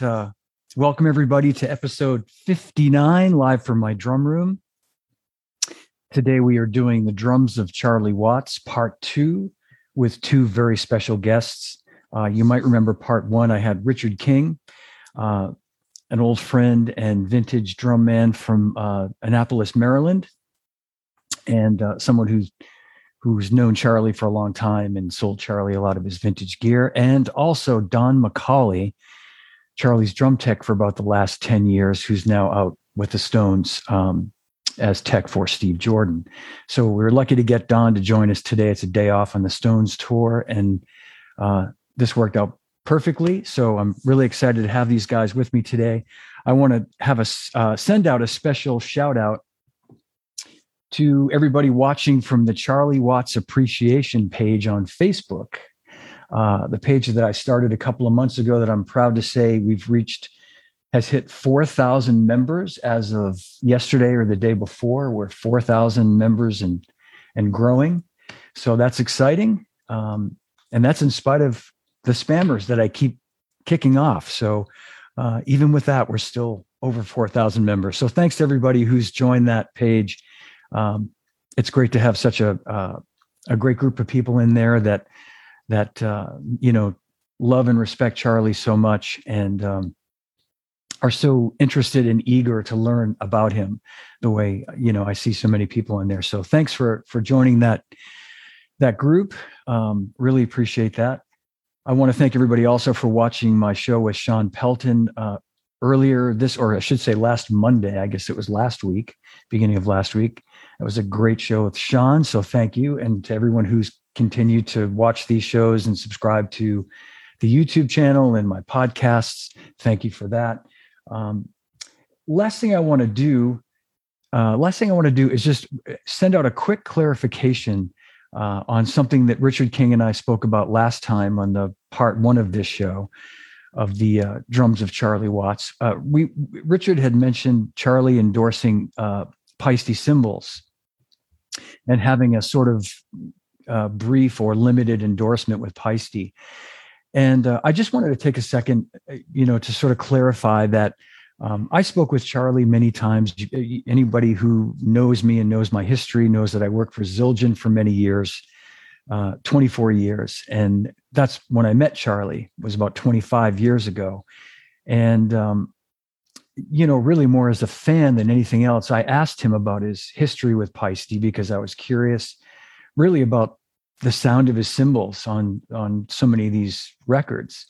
Uh, welcome everybody to episode 59, live from my drum room. Today we are doing the drums of Charlie Watts, part two, with two very special guests. Uh, you might remember part one, I had Richard King, uh, an old friend and vintage drum man from uh, Annapolis, Maryland, and uh, someone who's who's known Charlie for a long time and sold Charlie a lot of his vintage gear, and also Don McCauley, Charlie's drum tech for about the last 10 years, who's now out with the Stones um, as tech for Steve Jordan. So we're lucky to get Don to join us today. It's a day off on the Stones tour, and uh, this worked out perfectly. So I'm really excited to have these guys with me today. I want to have a uh, send out a special shout out to everybody watching from the Charlie Watts Appreciation page on Facebook. Uh, the page that I started a couple of months ago, that I'm proud to say we've reached, has hit 4,000 members as of yesterday or the day before. We're 4,000 members and and growing, so that's exciting. Um, and that's in spite of the spammers that I keep kicking off. So uh, even with that, we're still over 4,000 members. So thanks to everybody who's joined that page um, it's great to have such a uh, a great group of people in there that that uh, you know love and respect Charlie so much and um, are so interested and eager to learn about him the way you know I see so many people in there. So thanks for for joining that that group. Um, really appreciate that. I want to thank everybody also for watching my show with Shawn Pelton uh, earlier this, or I should say last Monday. I guess it was last week, beginning of last week. It was a great show with Shawn. So thank you. And to everyone who's continued to watch these shows and subscribe to the YouTube channel and my podcasts. Thank you for that. Um, last thing I want to do, uh, last thing I want to do is just send out a quick clarification uh, on something that Richard King and I spoke about last time on the part one of this show of the uh, drums of Charlie Watts. Uh, we Richard had mentioned Charlie endorsing uh, Paiste cymbals and having a sort of uh, brief or limited endorsement with Paiste. And uh, I just wanted to take a second, uh, you know, to sort of clarify that um, I spoke with Charlie many times. Anybody who knows me and knows my history knows that I worked for Zildjian for many years, uh, 24 years, and that's when I met Charlie. Was about 25 years ago, and um, you know, really more as a fan than anything else, I asked him about his history with Paiste because I was curious, really about the sound of his cymbals on on so many of these records.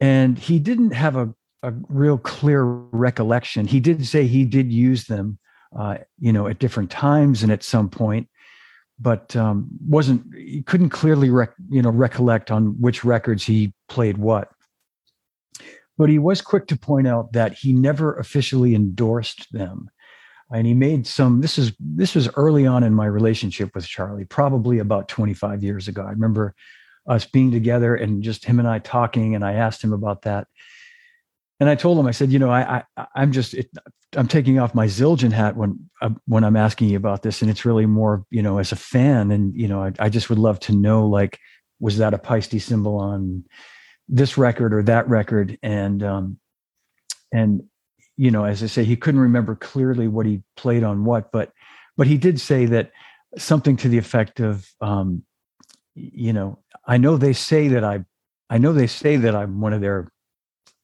And he didn't have a, a real clear recollection. He did say he did use them, uh, you know, at different times and at some point, but um, wasn't he couldn't clearly rec- you know recollect on which records he played what but he was quick to point out that he never officially endorsed them and he made some this is this was early on in my relationship with charlie probably about 25 years ago. I remember us being together and just him and i talking and i asked him about that. And i told him i said you know i, I i'm just it, i'm taking off my zildjian hat when uh, when i'm asking you about this and it's really more you know as a fan and you know i, I just would love to know like was that a Paiste cymbal on this record or that record? And um and you know as i say he couldn't remember clearly what he played on what but but he did say that something to the effect of um you know i know they say that i i know they say that i'm one of their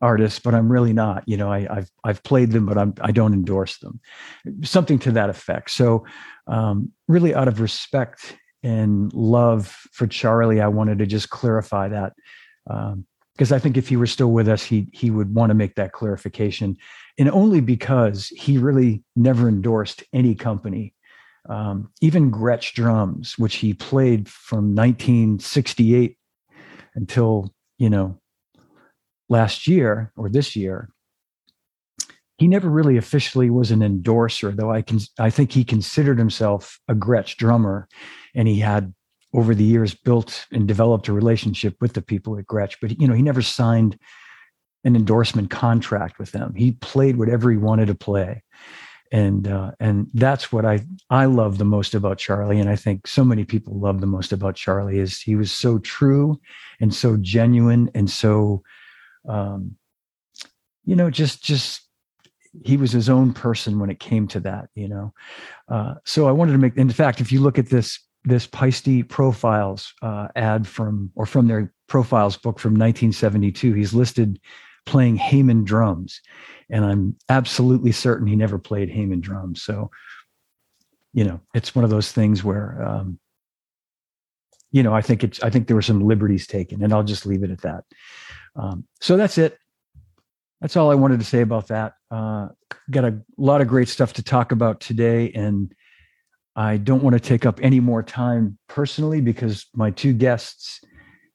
artists but i'm really not you know I, have i've played them but i'm i don't endorse them. Something to that effect. So um really out of respect and love for charlie i wanted to just clarify that um, because I think if he were still with us, he he would want to make that clarification, and only because he really never endorsed any company, um, even Gretsch drums, which he played from 1968 until you know last year or this year. He never really officially was an endorser, though I can I think he considered himself a Gretsch drummer, and he had over the years built and developed a relationship with the people at Gretsch, but you know, he never signed an endorsement contract with them. He played whatever he wanted to play. And uh, and that's what I I love the most about Charlie, and I think so many people love the most about Charlie is he was so true and so genuine and so um, you know, just just he was his own person when it came to that, you know. Uh, so I wanted to make. In fact, if you look at this this Paiste profiles uh, ad from or from their profiles book from 1972, he's listed playing Hammond drums, and I'm absolutely certain he never played Hammond drums. So, you know, it's one of those things where, um, you know, I think it's I think there were some liberties taken, and I'll just leave it at that. Um, so that's it. That's all I wanted to say about that. Uh, got a lot of great stuff to talk about today, and I don't want to take up any more time personally because my two guests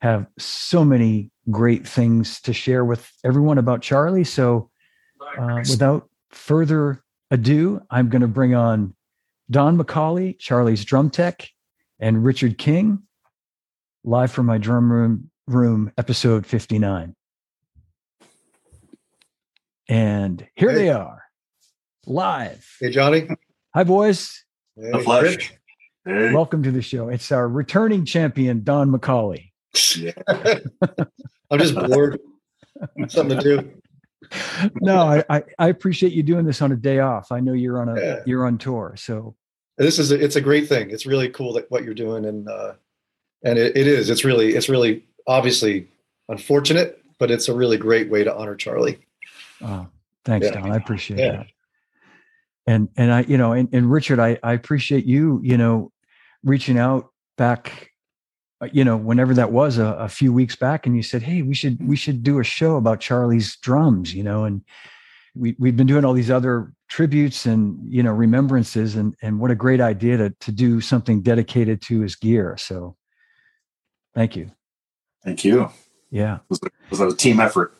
have so many great things to share with everyone about Charlie. So, uh, without further ado, I'm going to bring on Don McCauley, Charlie's drum tech, and Richard King, live from my drum room, room episode 59. And here hey. they are, live. Hey, Johnny. Hi, boys. Hey, the flesh. Hey. Welcome to the show. It's our returning champion, Don McCauley. Yeah. I'm just bored. Something to do. No, I, I, I appreciate you doing this on a day off. I know you're on a yeah. you're on tour, so this is a, it's a great thing. It's really cool that what you're doing, and uh, and it, it is. It's really it's really obviously unfortunate, but it's a really great way to honor Charlie. Oh, thanks, yeah. Don. I appreciate yeah. that. And and I, you know, and, and Richard, I, I appreciate you, you know, reaching out back, Uh, you know, whenever that was a, a few weeks back, and you said, Hey, we should we should do a show about Charlie's drums, you know, and we we've been doing all these other tributes and you know remembrances and and what a great idea to to do something dedicated to his gear. So thank you. Thank you. Yeah. It was, it was a team effort.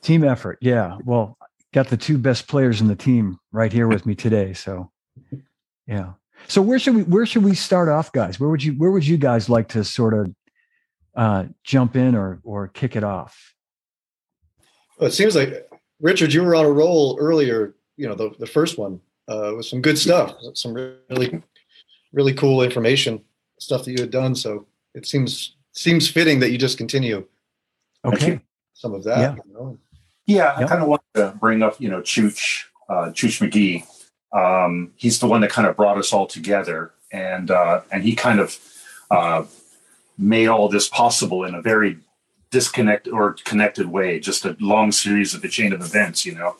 Team effort. Yeah. Well, got the two best players in the team right here with me today. So, yeah. So where should we where should we start off, guys? Where would you where would you guys like to sort of uh, jump in or or kick it off? Well, it seems like Richard, you were on a roll earlier. You know, the the first one uh, with some good stuff, some really really cool information, stuff that you had done. So it seems seems fitting that you just continue. Okay some of that. Yeah, you know? yeah yep. I kind of want to bring up, you know, Chooch, uh, Chooch Magee. Um, he's the one that kind of brought us all together, and uh, and he kind of uh, made all this possible in a very disconnected or connected way, just a long series of a chain of events. You know,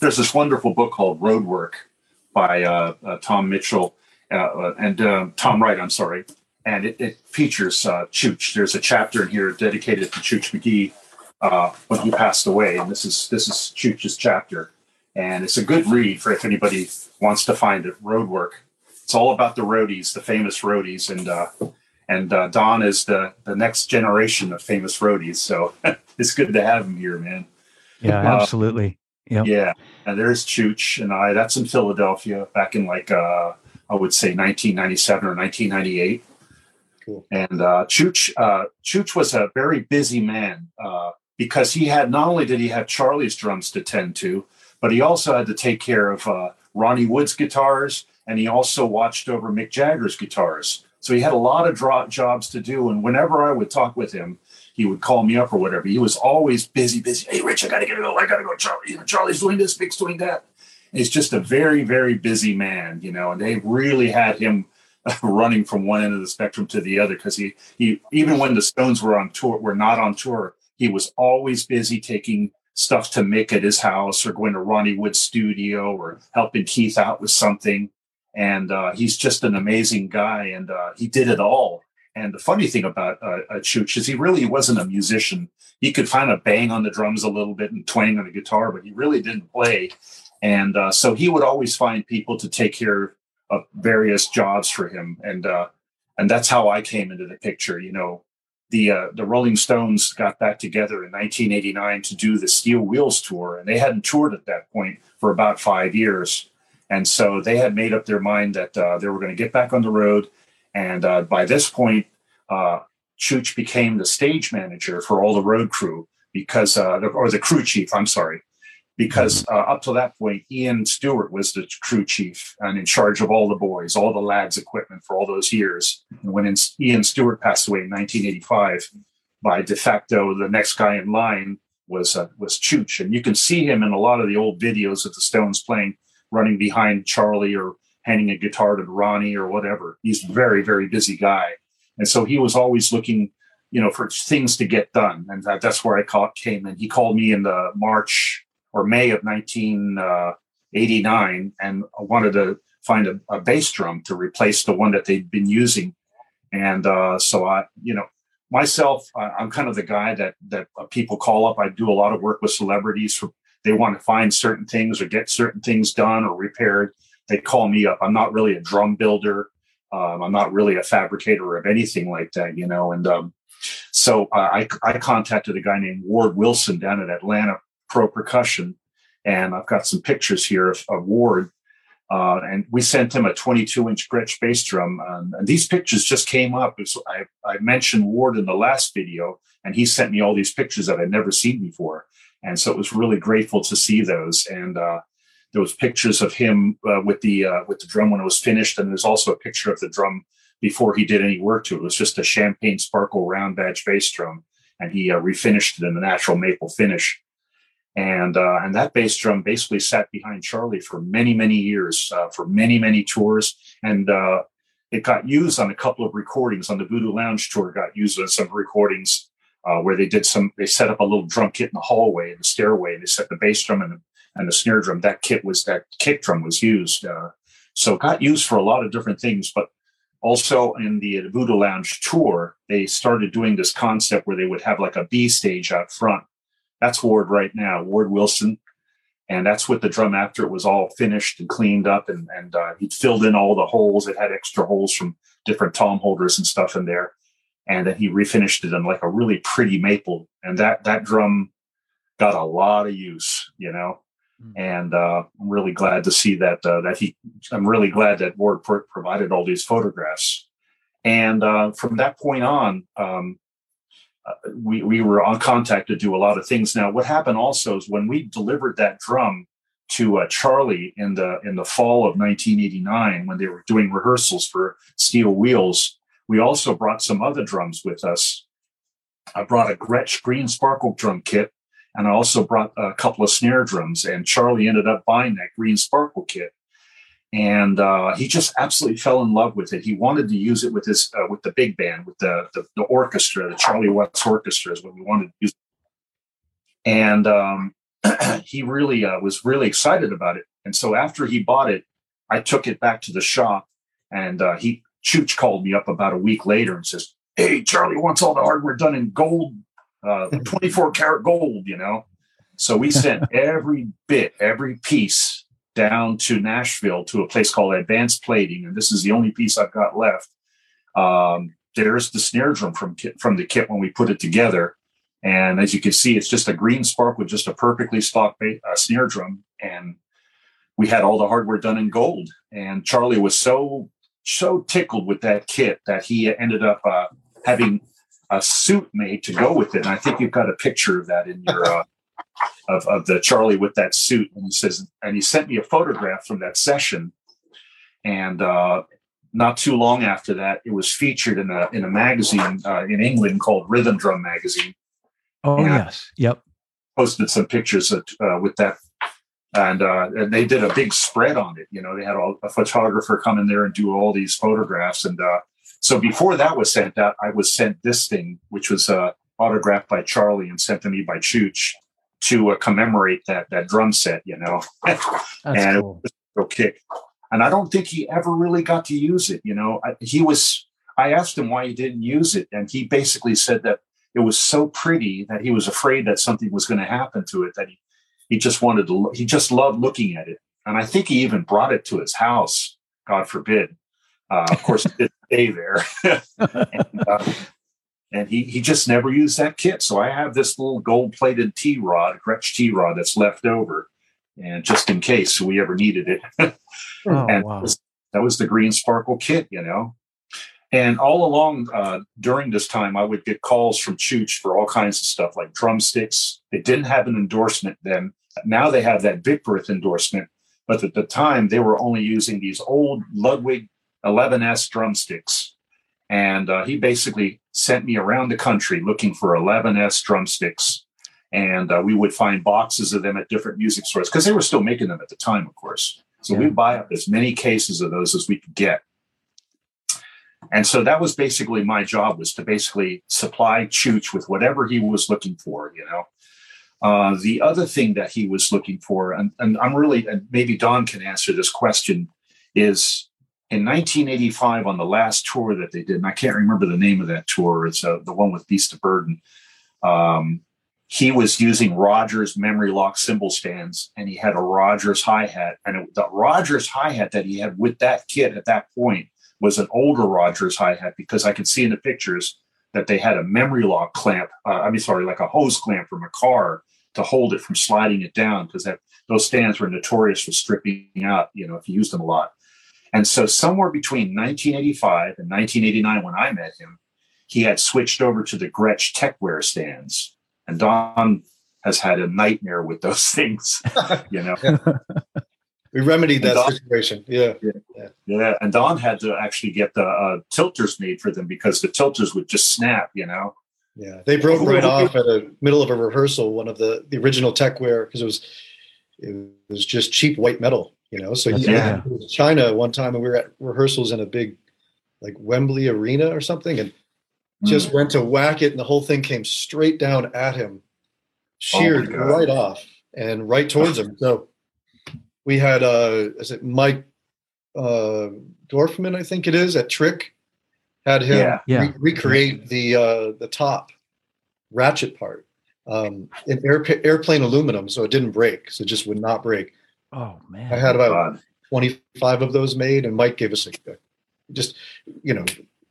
there's this wonderful book called Roadwork by uh, uh, Tom Mitchell uh, and Tom Wright. I'm sorry, and it, it features Chooch. There's a chapter in here dedicated to Chooch Magee uh, when he passed away. And this is this is Chooch's chapter, and it's a good read for if anybody wants to find it. Roadwork. It's all about the roadies, the famous roadies, and uh, and uh, Don is the the next generation of famous roadies. So it's good to have him here, man. Yeah, uh, absolutely. Yep. Yeah, and there's Chooch and I. That's in Philadelphia back in like uh, I would say 1997 or 1998. Cool. And uh, Chooch, uh, Chooch was a very busy man. Uh, because he had not only did he have Charlie's drums to tend to, but he also had to take care of uh, Ronnie Wood's guitars, and he also watched over Mick Jagger's guitars. So he had a lot of dro- jobs to do. And whenever I would talk with him, he would call me up or whatever. He was always busy, busy. Hey, Rich, I gotta get go. I gotta go. Charlie, Charlie's doing this, Mick's doing that. And he's just a very, very busy man, you know. And they really had him running from one end of the spectrum to the other because he he even when the Stones were on tour, were not on tour, he was always busy taking stuff to Mick at his house or going to Ronnie Wood's studio or helping Keith out with something. And uh, he's just an amazing guy, and uh, he did it all. And the funny thing about uh, uh, Chooch is he really wasn't a musician. He could kind of bang on the drums a little bit and twang on the guitar, but he really didn't play. And uh, so he would always find people to take care of various jobs for him, and uh, and that's how I came into the picture. You know, the uh, the Rolling Stones got back together in 1989 to do the Steel Wheels tour, and they hadn't toured at that point for about five years, and so they had made up their mind that uh, they were going to get back on the road. And uh, by this point, uh, Chooch became the stage manager for all the road crew because, uh, or the crew chief. I'm sorry, because uh, up to that point, Ian Stewart was the crew chief and in charge of all the boys, all the lads' equipment for all those years. And when Ian Stewart passed away in 1985, by de facto, the next guy in line was uh, was Chooch, and you can see him in a lot of the old videos of the Stones playing, running behind Charlie or handing a guitar to Ronnie or whatever. He's a very very busy guy, and so he was always looking, you know, for things to get done, and that, that's where I caught, came in. He called me in the March or May of 1989 uh, and wanted to find a, a bass drum to replace the one that they'd been using, and uh, so I, you know myself, I'm kind of the guy that that uh, people call up. I do a lot of work with celebrities. For, they want to find certain things or get certain things done or repaired. They call me up. I'm not really a drum builder. Um, I'm not really a fabricator of anything like that, you know. And um, so uh, I, I contacted a guy named Ward Wilson down at Atlanta Pro Percussion, and I've got some pictures here of, of Ward uh, and we sent him a 22 inch Gretsch bass drum. Um, and these pictures just came up. I, I, mentioned Ward in the last video, and he sent me all these pictures that I'd never seen before. And so it was really grateful to see those. And uh, there was pictures of him uh, with the uh, with the drum when it was finished, and there's also a picture of the drum before he did any work to it. It was just a champagne sparkle round badge bass drum, and he uh, refinished it in the natural maple finish and uh, and that bass drum basically sat behind Charlie for many many years, uh, for many many tours, and uh, it got used on a couple of recordings on the Voodoo Lounge tour. Got used on some recordings uh, where they did some. They set up a little drum kit in the hallway, in the stairway. They set the bass drum and the, and the snare drum. That kit was that kick drum was used, uh, so it got used for a lot of different things, but. Also, in the Voodoo Lounge tour, they started doing this concept where they would have like a B stage out front that's Ward right now, Ward Wilson. And that's with the drum after it was all finished and cleaned up. And, and uh, he'd filled in all the holes. It had extra holes from different tom holders and stuff in there. And then he refinished it in like a really pretty maple. And that, that drum got a lot of use, you know. Mm. And uh, I'm really glad to see that uh, that he. I'm really glad that Ward provided all these photographs. And uh, from that point on, um, we, we were on contact to do a lot of things. Now, what happened also is when we delivered that drum to uh, Charlie in the in the fall of 1989, when they were doing rehearsals for Steel Wheels, we also brought some other drums with us. I brought a Gretsch Green Sparkle drum kit, and I also brought a couple of snare drums. And Charlie ended up buying that Green Sparkle kit and uh, he just absolutely fell in love with it. He wanted to use it with his uh, with the big band, with the, the, the orchestra, the Charlie Watts Orchestra is what we wanted to use. And um, he really uh, was really excited about it. And so after he bought it, I took it back to the shop, and uh, he Chooch called me up about a week later and says, "Hey, Charlie wants all the hardware done in gold, uh, 24 karat gold, you know." So we sent every bit, every piece down to Nashville to a place called Advanced Plating, and this is the only piece I've got left. Um, there's the snare drum from from the kit when we put it together, and as you can see, it's just a green spark with just a perfectly stock uh, snare drum, and we had all the hardware done in gold. And Charlie was so so tickled with that kit that he ended up uh, having a suit made to go with it. And I think you've got a picture of that in your uh, of, of the Charlie with that suit. And he says, and he sent me a photograph from that session. And uh, not too long after that, it was featured in a in a magazine uh, in England called Rhythm Drum Magazine. Oh and yes, yep. Posted some pictures of, uh, with that, and, uh, and they did a big spread on it. You know, they had all, a photographer come in there and do all these photographs. And uh, so before that was sent out, I was sent this thing, which was uh, autographed by Charlie and sent to me by Chooch to uh, commemorate that that drum set, you know. and cool. it was a kick. And I don't think he ever really got to use it. You know, I, he was. I asked him why he didn't use it, and he basically said that it was so pretty that he was afraid that something was going to happen to it. That he he just wanted to. He just loved looking at it, and I think he even brought it to his house. God forbid. Uh, of course, it didn't stay there. and, uh, and he he just never used that kit. So I have this little gold plated T rod, Gretsch T rod that's left over, and just in case we ever needed it. oh, and wow. that was the green sparkle kit, you know. And all along uh, during this time, I would get calls from Chooch for all kinds of stuff like drumsticks. They didn't have an endorsement then. Now they have that Vic Firth endorsement, but at the time they were only using these old Ludwig 11S drumsticks. And uh, he basically sent me around the country looking for 11S drumsticks. and uh, we would find boxes of them at different music stores because they were still making them at the time, of course. So Yeah. we'd buy up as many cases of those as we could get. And so that was basically my job was to basically supply Chooch with whatever he was looking for, you know. Uh, the other thing that he was looking for, and, and I'm really, and maybe Don can answer this question, is in 1985 on the last tour that they did, and I can't remember the name of that tour. It's uh, the one with Beast of Burden. Um, he was using Rogers memory lock cymbal stands, and he had a Rogers hi hat, and it, the Rogers hi hat that he had with that kit at that point was an older Rogers hi hat because I could see in the pictures that they had a memory lock clamp. Uh, I mean, sorry, like a hose clamp from a car to hold it from sliding it down because that those stands were notorious for stripping out. You know, if you used them a lot. And so, somewhere between 1985 and 1989, when I met him, he had switched over to the Gretsch Techwear stands. And Don has had a nightmare with those things, you know. We remedied that Don- situation. Yeah. Yeah, yeah. and Don had to actually get the uh, tilters made for them because the tilters would just snap, you know. Yeah. They broke right off at the middle of a rehearsal, one of the, the original Techwear, because it was it was just cheap white metal, you know. So That's he- right. it was China one time and we were at rehearsals in a big like Wembley arena or something and Mm. just went to whack it and the whole thing came straight down at him, sheared God. right off and right towards him. So we had uh is it Mike uh Dorfman, I think it is, at Trick, had him Yeah. Yeah. re- recreate the uh the top ratchet part um in air, airplane aluminum so it didn't break so it just would not break Oh man. i had about God. 25 of those made and mike gave us a, just you know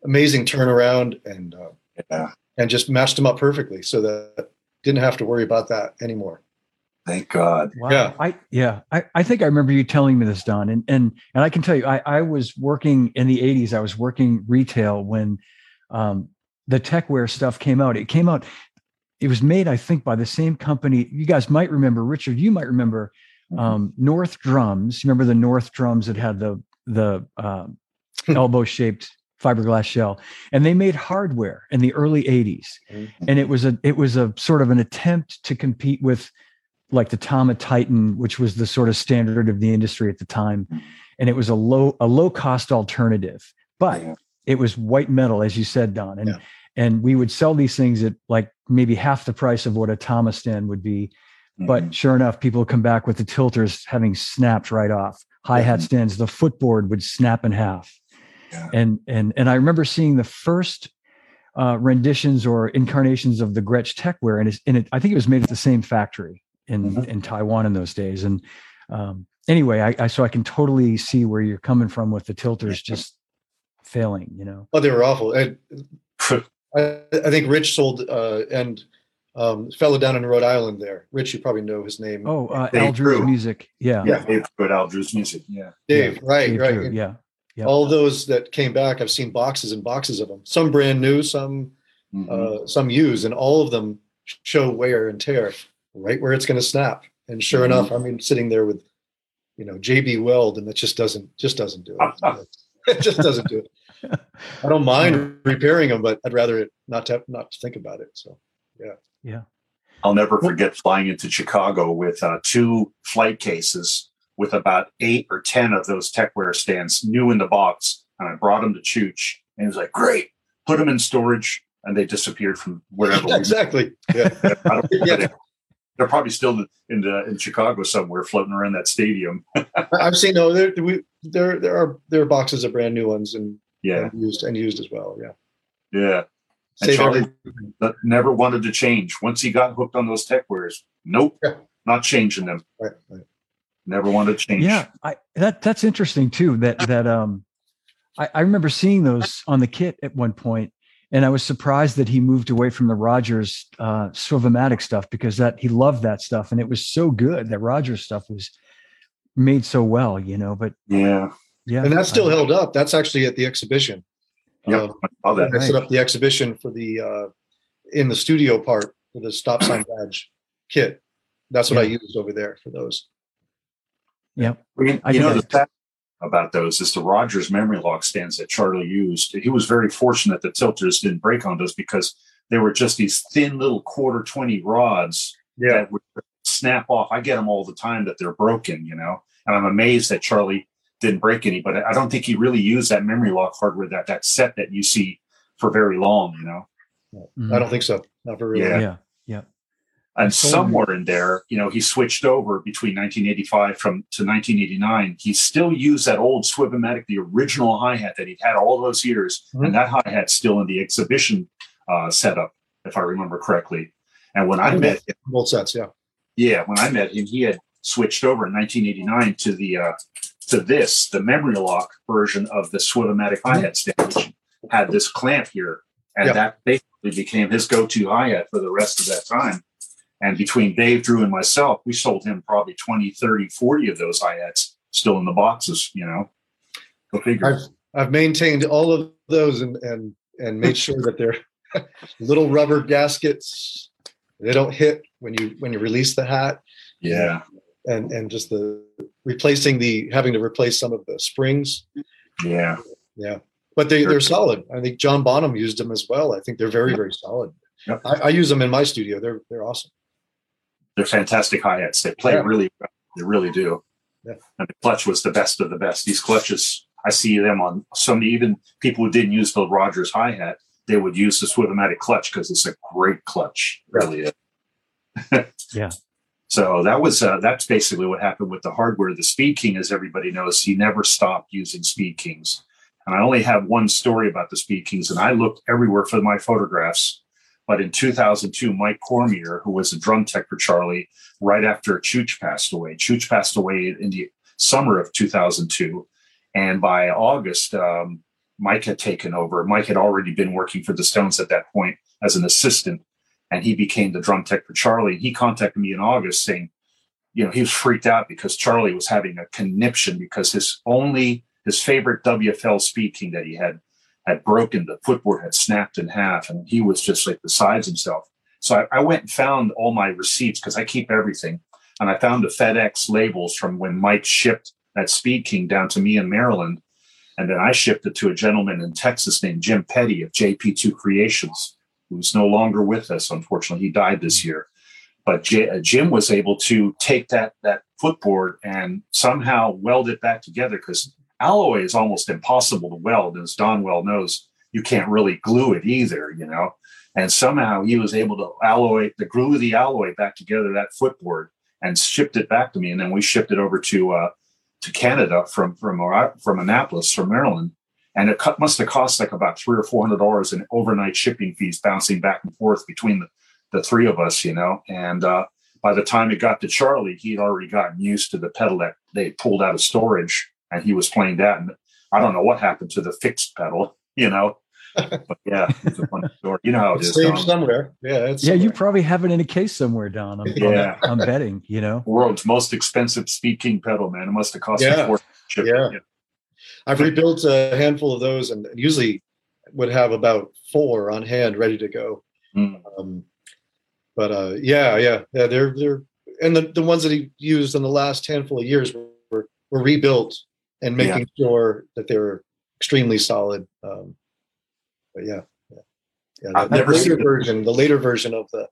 amazing turnaround and uh, Yeah, and just matched them up perfectly so that didn't have to worry about that anymore thank God. Wow. Yeah. I yeah. I, I think I remember you telling me this, Don. And and and I can tell you, I, I was working in the 80s, I was working retail when um the techwear stuff came out. It came out, it was made, I think, by the same company. You guys might remember, Richard, you might remember um North Drums. Remember the North drums that had the the um elbow shaped fiberglass shell? And they made hardware in the early 80s and it was a it was a sort of an attempt to compete with like the Tama Titan, which was the sort of standard of the industry at the time, and it was a low a low cost alternative, but Yeah. it was white metal, as you said, Don, and Yeah. and we would sell these things at like maybe half the price of what a Tama stand would be, but Mhm. sure enough, people come back with the tilters having snapped right off. Hi hat Mhm. stands, the footboard would snap in half, Yeah. and and and I remember seeing the first uh, renditions or incarnations of the Gretsch Techwear, and, it's, and it, I think it was made at the same factory in Mhm. in Taiwan in those days. And um, anyway, I, I so I can totally see where you're coming from with the tilters just failing. You know, oh they were awful and I, I think rich sold uh and um fellow down in rhode island there. Rich you probably know his name. Oh, uh, Dave Al Drew's music, yeah, yeah, Dave good Al Drew's music. Yeah, dave right Dave right. Drew, yeah, yeah. all those that came back i've seen boxes and boxes of them. Some brand new some Mhm. uh, some used and all of them show wear and tear right where it's going to snap. And sure Mhm. enough i mean sitting there with you know jb weld and that just doesn't just doesn't do it. It just doesn't do it. I don't mind repairing them but i'd rather it not to not to think about it so I'll never forget flying into Chicago with uh, two flight cases with about eight or ten of those techware stands new in the box, and I brought them to Chooch, and he was like, "Great, put them in storage," and they disappeared from wherever. exactly yeah I don't think Yeah. they- They're probably still in the, in Chicago somewhere, floating around that stadium. i've seen no there we there there are there are boxes of brand new ones and, Yeah, and used and used as well yeah yeah. And Save Charlie every- that never wanted to change. Once he got hooked on those tech wares, nope, Yeah. not changing them. right, right. Never wanted to change. Yeah, I, that that's interesting too. That that um, I, I remember seeing those on the kit at one point, and I was surprised that he moved away from the Rogers uh, Swivomatic stuff because that he loved that stuff, and it was so good. That Rogers stuff was made so well, you know. But yeah. yeah, and that's still I- held up that's actually at the exhibition Yep. Um, I saw set up the exhibition for the uh, in the studio part for the stop sign badge kit. That's what I used over there for those. Yep. You, I you know, the fact about those is the Rogers memory lock stands that Charlie used. He was very fortunate that tilters didn't break on those because they were just these thin little quarter 20 rods Yeah. that would snap off. I get them all the time that they're broken, you know, and I'm amazed that Charlie didn't break any. But I don't think he really used that memory lock hardware that that set that you see for very long, you know. Mhm. I don't think so. Not for real. Yeah. Yeah. Yeah. And So- somewhere in there, you know, he switched over between 1985 from to 1989. He still used that old Swivomatic, the original hi hat that he'd had all those years, Mhm. and that hi hat's still in the exhibition uh, setup, if I remember correctly. And when I met him, Both sets. Yeah. yeah, when I met him, he had switched over in 1989 to the uh, to this, the memory lock version of the Swivomatic hi hat mm-hmm. stand, had this clamp here, and Yeah. that basically became his go-to hi hat for the rest of that time. And between Dave, Drew, and myself, we sold him probably 20, 30, 40 of those hi hats still in the boxes, you know. Go figure. I've I've maintained all of those and and and made sure that they're little rubber gaskets. They don't hit when you when you release the hat, yeah. And and just the replacing the having to replace some of the springs. Yeah. Yeah, but they they're solid. I think John Bonham used them as well. I think they're very very solid. Yep. I, I use them in my studio. They're they're awesome. They're fantastic hi hats. They play Yeah. really well. They really do. Yeah. And the clutch was the best of the best. These clutches, I see them on so many, even people who didn't use the Rogers hi hat, they would use the Swivomatic clutch because it's a great clutch. Really is. Yeah. So that was uh, that's basically what happened with the hardware. The Speed King, as everybody knows, he never stopped using Speed Kings. And I only have one story about the Speed Kings, and I looked everywhere for my photographs. But in 2002, Mike Cormier, who was a drum tech for Charlie, right after Chooch passed away, Chooch passed away in the summer of 2002. And by August, um, Mike had taken over. Mike had already been working for the Stones at that point as an assistant, and he became the drum tech for Charlie. He contacted me in August saying, you know, he was freaked out because Charlie was having a conniption because his only his favorite WFL Speed King that he had had broken. The footboard had snapped in half, and he was just like besides himself. So I, I went and found all my receipts because I keep everything, and I found the FedEx labels from when Mike shipped that Speed King down to me in Maryland, and then I shipped it to a gentleman in Texas named Jim Petty of JP2 Creations, who's no longer with us. Unfortunately, he died this year. But J- uh, Jim was able to take that that footboard and somehow weld it back together because alloy is almost impossible to weld. As Don well knows, you can't really glue it either, you know. And somehow he was able to alloy the glue the alloy back together that footboard and shipped it back to me. And then we shipped it over to uh, to Canada from from from Annapolis, from Maryland. And it must have cost like about three or four hundred dollars in overnight shipping fees, bouncing back and forth between the, the three of us, you know. And uh, by the time it got to Charlie, he'd already gotten used to the pedal that they pulled out of storage, and he was playing that. And I don't know what happened to the fixed pedal, you know. but yeah, it's a funny story. You know how it It's is. saved somewhere. Yeah, it's Yeah, you probably have it in a case somewhere, Don. I'm, Yeah. I'm, I'm betting, you know. World's most expensive Speed King pedal, man. It must have cost Yeah. me four. shipping. Yeah. I've rebuilt a handful of those, and usually would have about four on hand ready to go. Mm. Um, but uh, yeah, yeah, yeah, they're they're and the, the ones that he used in the last handful of years were were rebuilt and making sure that they were extremely solid. Um, but yeah, yeah, yeah. I've the never later it. version, the later version of the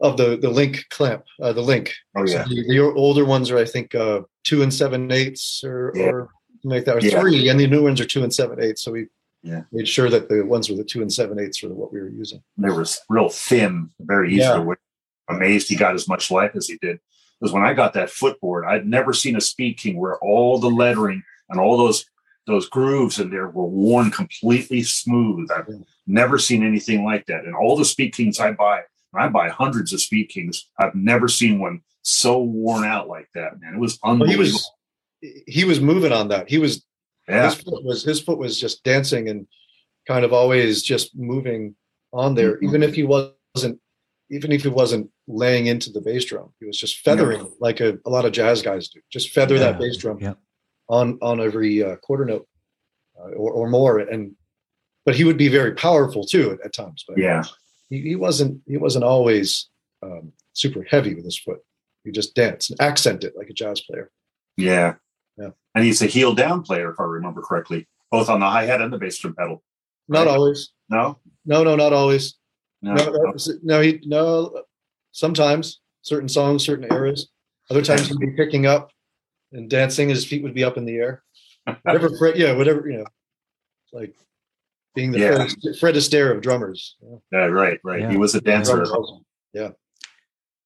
of the the link clamp, uh, the link. Oh So yeah. the, the older ones are, I think, uh, two and seven eighths, or, Yeah. or like that, or Yeah. three, and the new ones are two and seven eighths. So we Yeah. made sure that the ones with the two and seven eighths are what we were using. They were real thin, very easy Yeah. to wear. Amazed he got as much life as he did. Because when I got that footboard, I'd never seen a Speed King where all the lettering and all those those grooves in there were worn completely smooth. I've Yeah. never seen anything like that. And all the Speed Kings I buy, I buy hundreds of Speed Kings, I've never seen one so worn out like that, man. It was But he unbelievable. was he was moving on that. He was yeah. his foot was his foot was just dancing and kind of always just moving on there, Mhm. even if he wasn't even if he wasn't laying into the bass drum. He was just feathering like a, a lot of jazz guys do. Just feather that bass drum Yeah. on on every uh, quarter note uh, or, or more. And but he would be very powerful too at, at times. But Yeah. he, he wasn't he wasn't always um, super heavy with his foot. He just danced and accent it like a jazz player. Yeah. Yeah. And he's a heel down player, if I remember correctly, both on the hi hat and the bass drum pedal. Not Right. always. No? No, no, not always. No. No, no, no, he no. Sometimes certain songs, certain eras. Other times he'd be picking up and dancing. His feet would be up in the air. Whatever, yeah, whatever you know, like being the Yeah. Fred, Fred Astaire of drummers. you know. Yeah, right, right. Yeah. He was a dancer. Yeah,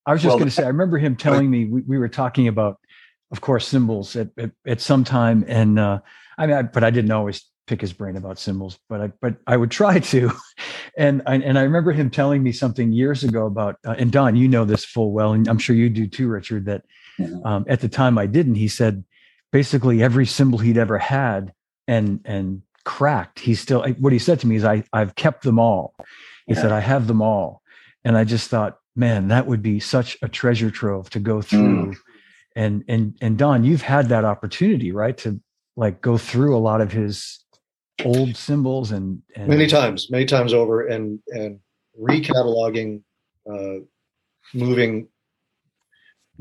I was just Well, going to say, I remember him telling me we, we were talking about, of course, cymbals at, at, at some time. And uh, I mean, I, but I didn't always pick his brain about cymbals, but I, but I would try to. And I, and I remember him telling me something years ago about, uh, and Don, you know this full well, and I'm sure you do too, Richard, that um, at the time I didn't, he said basically every cymbal he'd ever had and, and cracked, he still, what he said to me is I, I've kept them all. He Yeah. said, I have them all. And I just thought, man, that would be such a treasure trove to go through. And and and Don, you've had that opportunity, right? To like go through a lot of his old cymbals and, and many times, many times over, and and recataloging, uh, moving,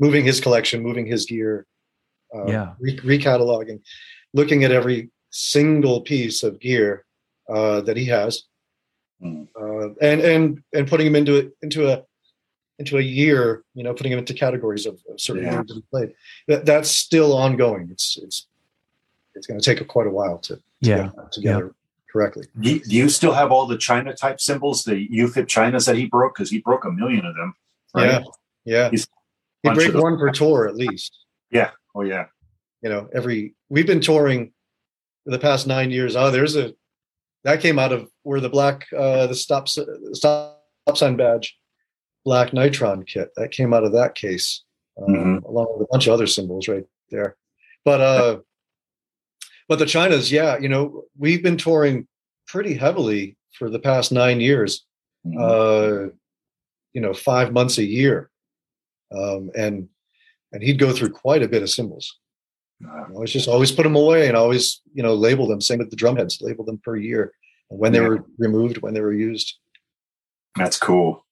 moving his collection, moving his gear. Uh, Yeah. re- recataloging, looking at every single piece of gear uh, that he has, Mm. uh, and and and putting him into it into a into a year, you know, putting them into categories of, of certain Yeah. years that he played. That that's still ongoing. It's it's it's going to take a, quite a while to, to yeah. get that together correctly. Do you, do you still have all the China type cymbals, the UFIP Chinas that he broke? Because he broke a million of them. Right? Yeah, yeah. He's- He bunch break one per tour at least. Yeah. Oh yeah. You know, every we've been touring the past nine years. Oh, there's a that came out of where the black uh the stop stop sign badge black nitron kit that came out of that case um, Mhm. along with a bunch of other cymbals right there but uh but the chinas yeah you know we've been touring pretty heavily for the past nine years Mhm. uh, you know, five months a year, um, and and he'd go through quite a bit of cymbals. Know, it's just always put them away and always you know label them. Same with the drumheads, label them per year, and when they Yeah. were removed, when they were used. that's cool.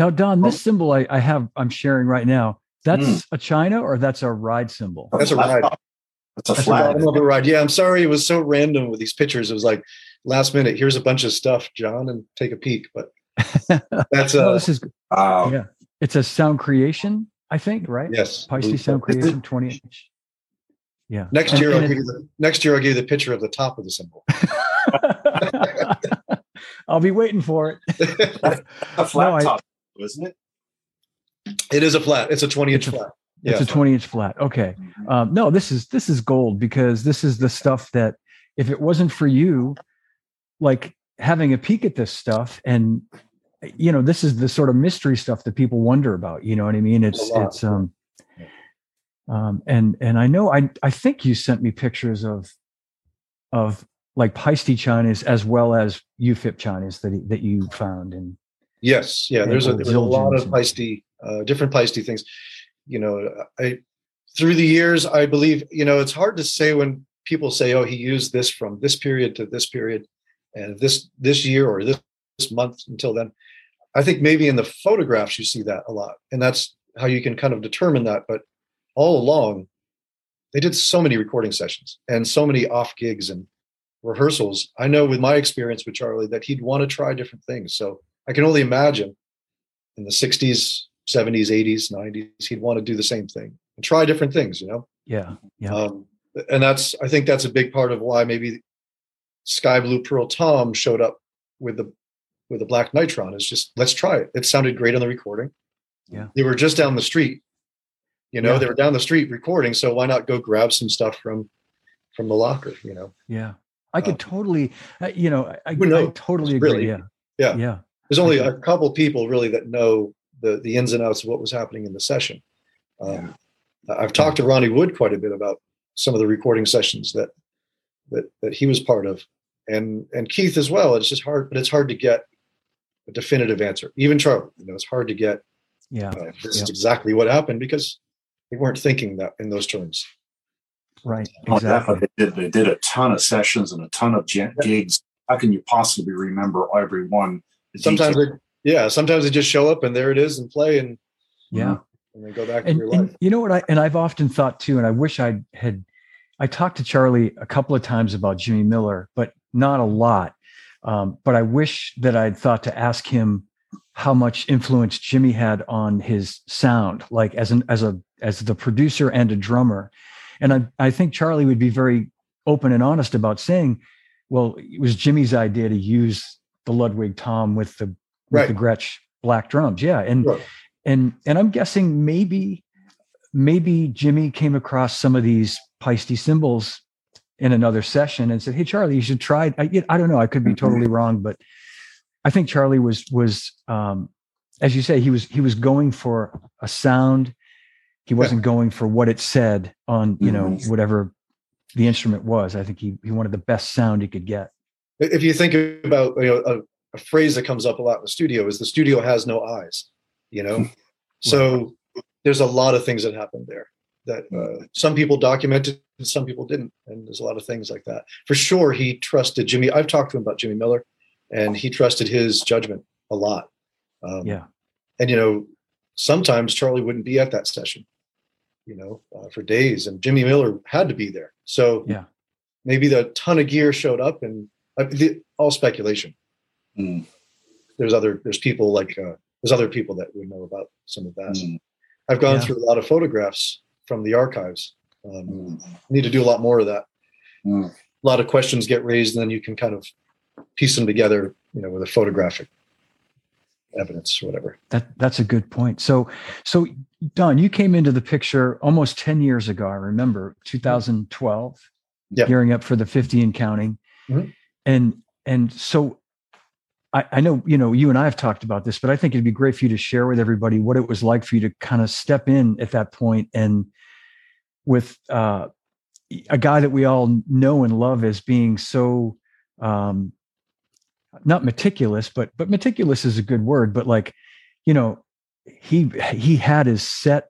Now, Don, Oh. this cymbal I, I have I'm sharing right now, that's Mm. a China or that's a ride cymbal? That's a ride. That's a That's flag. the bottom of the ride. Yeah, I'm sorry, it was so random with these pictures. It was like last minute. Here's a bunch of stuff, John, and take a peek. But that's no, uh, this is Wow. yeah. It's a sound creation, I think, right? yes. Paiste sound creation, 20 inch. Yeah. Next And- year, and I'll give you the, next year I'll give you the picture of the top of the cymbal. I'll be waiting for it. A flat No, I- top, isn't it? It is a flat. It's a 20 inch a- flat. It's Yeah. a 20 inch flat. Okay. Um, no, this is this is gold because this is the stuff that if it wasn't for you, like having a peek at this stuff and you know, this is the sort of mystery stuff that people wonder about. You know what I mean? It's it's um um and and I know I I think you sent me pictures of of like Paiste Chinas as well as UFIP Chinas that that you found and Yes, yeah. There's a, there's a lot of Paiste, uh, different Paiste things. You know, I through the years, I believe you know it's hard to say when people say, "Oh, he used this from this period to this period, and this this year or this, this month until then." I think maybe in the photographs you see that a lot, and that's how you can kind of determine that. But all along, they did so many recording sessions and so many off gigs and rehearsals. I know with my experience with Charlie that he'd want to try different things. So I can only imagine in the 60s, 70s, 80s, 90s, he'd want to do the same thing and try different things, you know? yeah, yeah. Um, and that's, I think that's a big part of why maybe Sky Blue Pearl Tom showed up with the, with the Black Nitron is just, let's try it. It sounded great on the recording. Yeah. They were just down the street, you know, Yeah. they were down the street recording. So why not go grab some stuff from, from the locker, you know? Yeah, I could Um, totally, uh, you know, I, who I totally agree. really? Yeah, Yeah. yeah, there's only Okay. a couple people really that know the the ins and outs of what was happening in the session. Um, I've talked to Ronnie Wood quite a bit about some of the recording sessions that that that he was part of, and and Keith as well. It's just hard, but it's hard to get a definitive answer. Even Charlie, you know, it's hard to get yeah. uh, this Yeah. is exactly what happened because they weren't thinking that in those terms. Right, Oh, exactly. definitely. They did, they did a ton of sessions and a ton of gigs. How can you possibly remember every one? The Sometimes, detail- they, yeah, sometimes they just show up and there it is and play and Yeah. and they go back to and, your life. you know what I and I've often thought too, and I wish I had I talked to Charlie a couple of times about Jimmy Miller, but not a lot. Um, but I wish that I'd thought to ask him how much influence Jimmy had on his sound, like as an as a as the producer and a drummer. And I, I think Charlie would be very open and honest about saying, well, it was Jimmy's idea to use the Ludwig Tom with the with Right. the Gretsch black drums. Yeah. And Right. and and I'm guessing maybe maybe Jimmy came across some of these Paiste cymbals in another session and said, "Hey, Charlie, you should try." I, I don't know. I could be Mhm. totally wrong, but I think Charlie was was um, as you say he was he was going for a sound. He wasn't going for what it said on you know Mhm. whatever the instrument was. I think he he wanted the best sound he could get. If you think about you know a, a phrase that comes up a lot in the studio is the studio has no eyes, you know. so there's a lot of things that happened there that uh, some people documented and some people didn't, and there's a lot of things like that. For sure, he trusted Jimmy. I've talked to him about Jimmy Miller, and he trusted his judgment a lot. Um, Yeah. and you know sometimes charlie wouldn't be at that session you know uh, for days and jimmy miller had to be there so Yeah. maybe the ton of gear showed up and uh, the, all speculation Mm. there's other there's people like uh, there's other people that would know about some of that Mm. i've gone Yeah. through a lot of photographs from the archives um, Mm. need to do a lot more of that Mm. a lot of questions get raised and then you can kind of piece them together you know with a photographic evidence or whatever That that's a good point. So so Don, you came into the picture almost 10 years ago, I remember, 2012. Yeah. Gearing up for the 50 and counting. Mhm. And and so I, I know, you know, you and I have talked about this, but I think it'd be great for you to share with everybody what it was like for you to kind of step in at that point and with uh, a guy that we all know and love as being so um, not meticulous, but but meticulous is a good word, but like, you know, he he had his set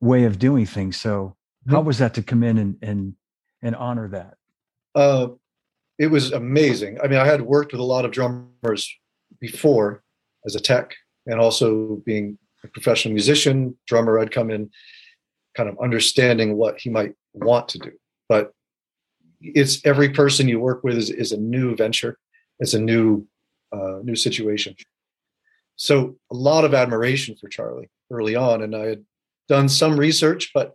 way of doing things. So how was that to come in and and and honor that? Uh, it was amazing. I mean, I had worked with a lot of drummers before as a tech, and also being a professional musician, drummer. I'd come in kind of understanding what he might want to do, but it's every person you work with is, is a new venture. It's a new uh, new situation. So a lot of admiration for Charlie early on, and I had done some research, but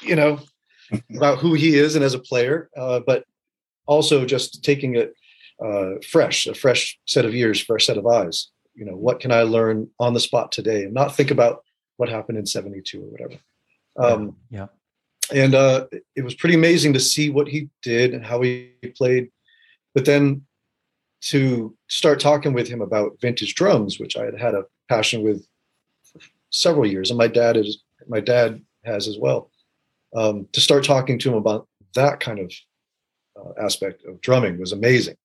you know about who he is and as a player, uh, but also just taking it uh, fresh, a fresh set of ears, fresh set of eyes. You know, what can I learn on the spot today, and not think about what happened in '72 or whatever. Um, yeah. and uh, it was pretty amazing to see what he did and how he played. But then to start talking with him about vintage drums, which I had had a passion with for several years, and my dad is my dad has as well. Um, to start talking to him about that kind of uh, aspect of drumming was amazing.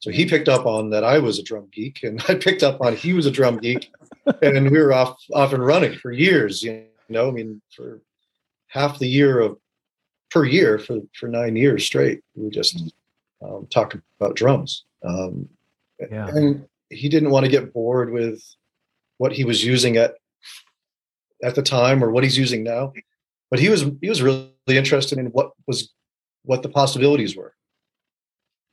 So he picked up on that I was a drum geek, and I picked up on he was a drum geek, and we were off off and running for years. You know, I mean, for half the year of per year for for nine years straight, we were just um, talking about drums. Um, Yeah. and he didn't want to get bored with what he was using at at the time or what he's using now but he was he was really interested in what was what the possibilities were.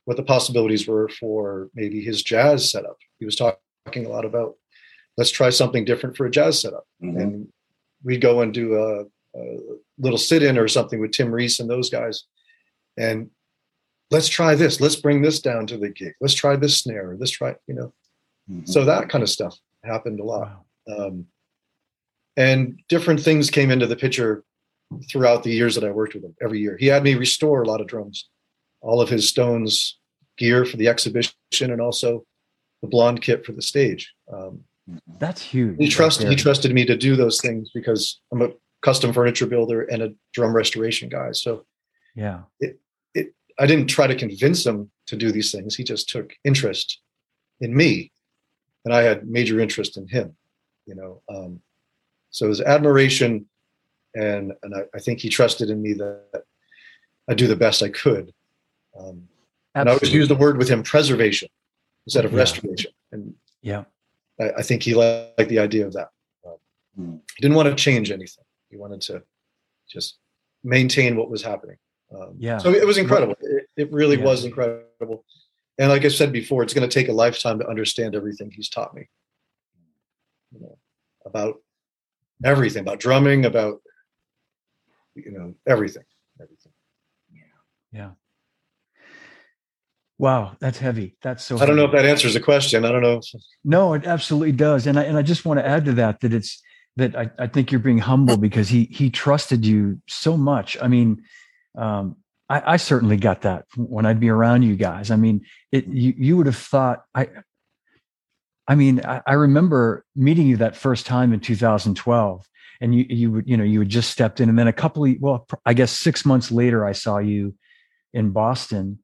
What the possibilities were for maybe his jazz setup. He was talk, talking a lot about let's try something different for a jazz setup. Mhm. and we'd go and do a, a little sit-in or something with tim ries and those guys and let's try this. Let's bring this down to the gig. Let's try this snare. Let's try you know? Mhm. so that kind of stuff happened a lot. Wow. um, and different things came into the picture throughout the years that I worked with him. Every year, he had me restore a lot of drums, all of his Stones gear for the exhibition, and also the blonde kit for the stage. Um, That's huge. he trusted he trusted me to do those things because I'm a custom furniture builder and a drum restoration guy. So Yeah. it I didn't try to convince him to do these things. He just took interest in me, and I had major interest in him. You know, um, so his admiration, and and I, I think he trusted in me that I do the best I could. Um, and I always use the word with him preservation instead of Yeah. restoration, and Yeah. I, I think he liked the idea of that. Um, Mm. He didn't want to change anything. He wanted to just maintain what was happening. Um, Yeah. So it was incredible. It, it really Yeah. was incredible. And like I said before, it's going to take a lifetime to understand everything he's taught me. you know, about everything, about drumming, about you know everything, everything. Yeah. Wow, that's heavy. That's so. I don't know if that answers the question. I don't know. No, it absolutely does, and I and I just want to add to that that it's that I, I think you're being humble because he he trusted you so much. I mean, um, I, I certainly got that when I'd be around you guys. I mean, it you you would have thought I. I mean, I, I remember meeting you that first time in 2012, and you you would you know you had just stepped in, and then a couple of well, I guess six months later, I saw you in Boston,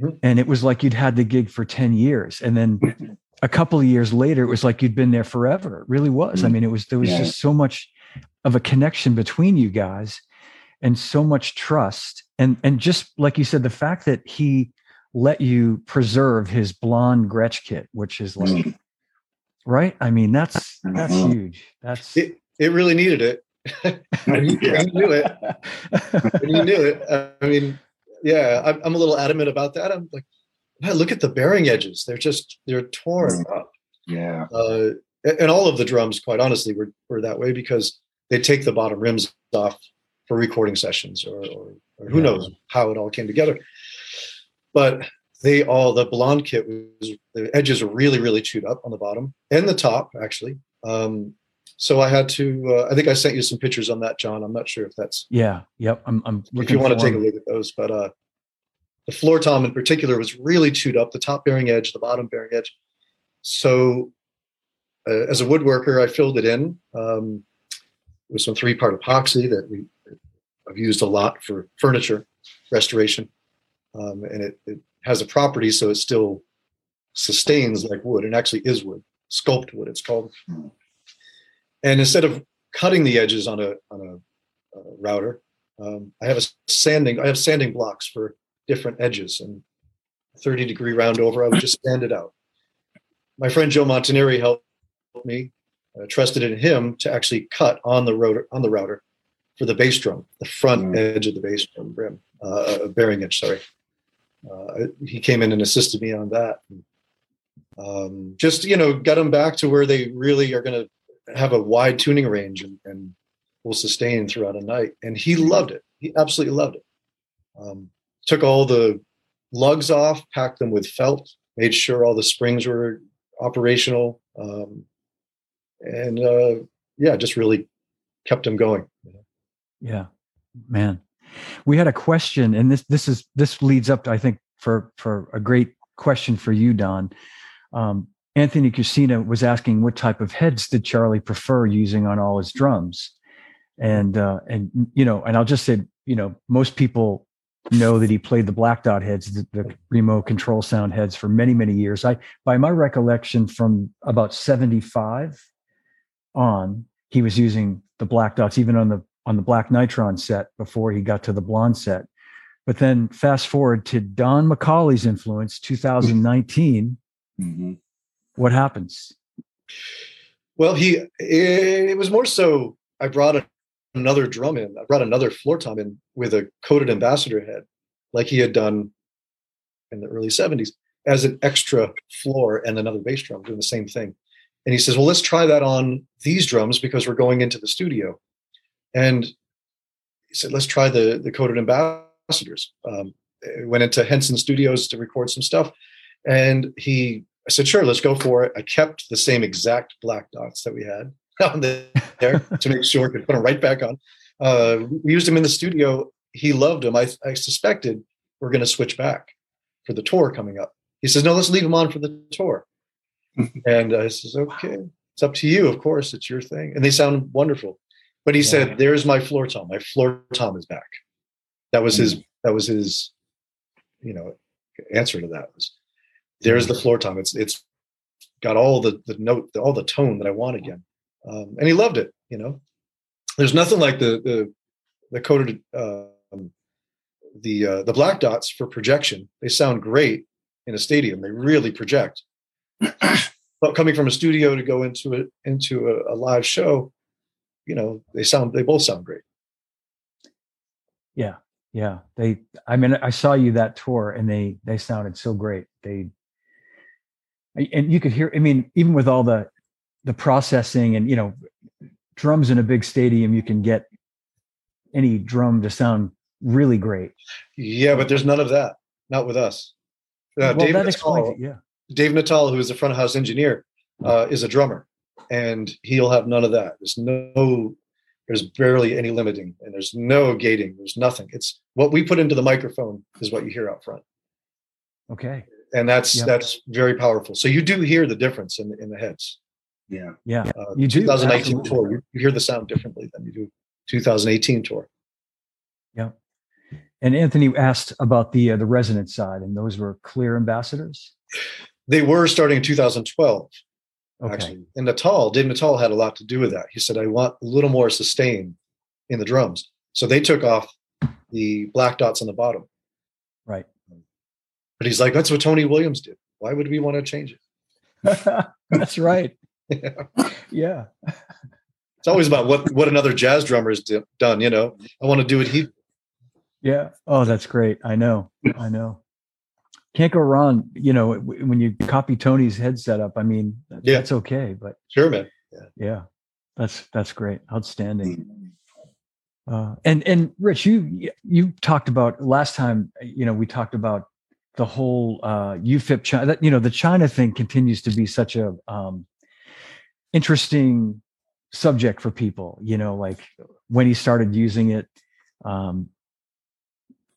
Mhm. and it was like you'd had the gig for 10 years, and then a couple of years later, it was like you'd been there forever. It really was. I Mm. mean, it was there was Yeah. just so much of a connection between you guys, and so much trust, and and just like you said, the fact that he let you preserve his blonde Gretsch kit, which is like Mm. right. I mean, that's that's Mhm. huge. That's It it really needed it. You, knew it, you knew it. I mean, yeah, I'm, I'm a little adamant about that. I'm like, man, look at the bearing edges. They're just they're torn up. yeah. Uh, and and all of the drums, quite honestly, were were that way because they take the bottom rims off for recording sessions, or, or, or who Yeah. knows how it all came together. But they all the blonde kit was the edges were really really chewed up on the bottom and the top actually. Um, so I had to. Uh, I think I sent you some pictures on that, John. I'm not sure if that's yeah. Yep. I'm. I'm if you want to take a look at those. But uh, the floor tom in particular was really chewed up, the top bearing edge, the bottom bearing edge. So uh, as a woodworker, I filled it in um, with some three part epoxy that we I've used a lot for furniture restoration, um, and it, it has a property so it still sustains like wood and actually is wood, sculpt wood. It's called. And instead of cutting the edges on a on a, uh router, um, I have a sanding. I have sanding blocks for different edges, and 30 degree round over. I would just sand it out. My friend Joe Montaneri helped me. I trusted in him to actually cut on the router on the router for the bass drum, the front Mm. edge of the bass drum brim, uh, bearing edge. Sorry. Uh, he came in and assisted me on that. Um, just you know, got them back to where they really are going to have a wide tuning range and, and will sustain throughout a night. And he loved it. He absolutely loved it. Um, took all the lugs off, packed them with felt, made sure all the springs were operational, um, and uh, yeah, just really kept them going. Yeah, man. We had a question, and this this is this leads up, to, I think, for for a great question for you, Don. Um, Anthony Cucina was asking what type of heads did Charlie prefer using on all his drums, and uh, and you know, and I'll just say, you know, most people know that he played the black dot heads, the, the Remo control sound heads for many many years. I, by my recollection, from about seventy five on, he was using the black dots, even on the on the black nitron set before he got to the blonde set. But then fast forward to Don McCauley's influence, 2019. hmm What happens? Well, he it was more so. I brought another drum in. I brought another floor tom in with a coated ambassador head, like he had done in the early '70s, as an extra floor and another bass drum doing the same thing. And he says, "Well, let's try that on these drums because we're going into the studio." And he said, "Let's try the the coated ambassadors." Um, went into Henson Studios to record some stuff, and he I said, sure, let's go for it. I kept the same exact black dots that we had on there to make sure I could put them right back on. Uh, we used them in the studio. He loved them. I, I suspected we're going to switch back for the tour coming up. He says, no, let's leave them on for the tour. and I says, okay, it's up to you. Of course, it's your thing. And they sound wonderful. But he Yeah. said, there's my floor tom. My floor tom is back. That was his, that was his, you know, answer to that was, there's the floor tom. It's it's got all the the note, all the tone that I want again, um, and he loved it. You know, there's nothing like the the the coded um, the uh, the black dots for projection. They sound great in a stadium. They really project. but coming from a studio to go into it into a, a live show, you know, they sound they both sound great. Yeah, yeah. They, I mean, I saw you that tour, and they they sounded so great. They, and you could hear. I mean, even with all the the processing and you know drums in a big stadium you can get any drum to sound really great. Yeah but there's none of that. Not with us. Uh, well, Dave that Natal, it, yeah. Dave Natal who is the front of house engineer uh, is a drummer and he'll have none of that. There's no there's barely any limiting and there's no gating. There's nothing. It's what we put into the microphone is what you hear out front. Okay and that's yep. that's very powerful so you do hear the difference in, in the heads yeah yeah uh, you 2019 do, tour you, you, hear the sound differently than you do 2018 tour yeah and anthony asked about the uh, the resonance side and those were clear ambassadors they were starting in 2012 okay. actually. And Natal, Dave Natal had a lot to do with that. He said, I want a little more sustain in the drums. So they took off the black dots on the bottom. But he's like, that's what Tony Williams did. Why would we want to change it? that's right. yeah. yeah. It's always about what, what another jazz drummer has done. You know, I want to do it. He, yeah. Oh, that's great. I know. I know can't go wrong. You know, when you copy Tony's head setup, I mean, yeah. that's okay. But sure, man. Yeah. yeah, that's that's great, outstanding. Uh, and and Rich, you you talked about last time. You know, we talked about the whole uh, UFIP China. You know, the China thing continues to be such a um, interesting subject for people. You know, like when he started using it. Um,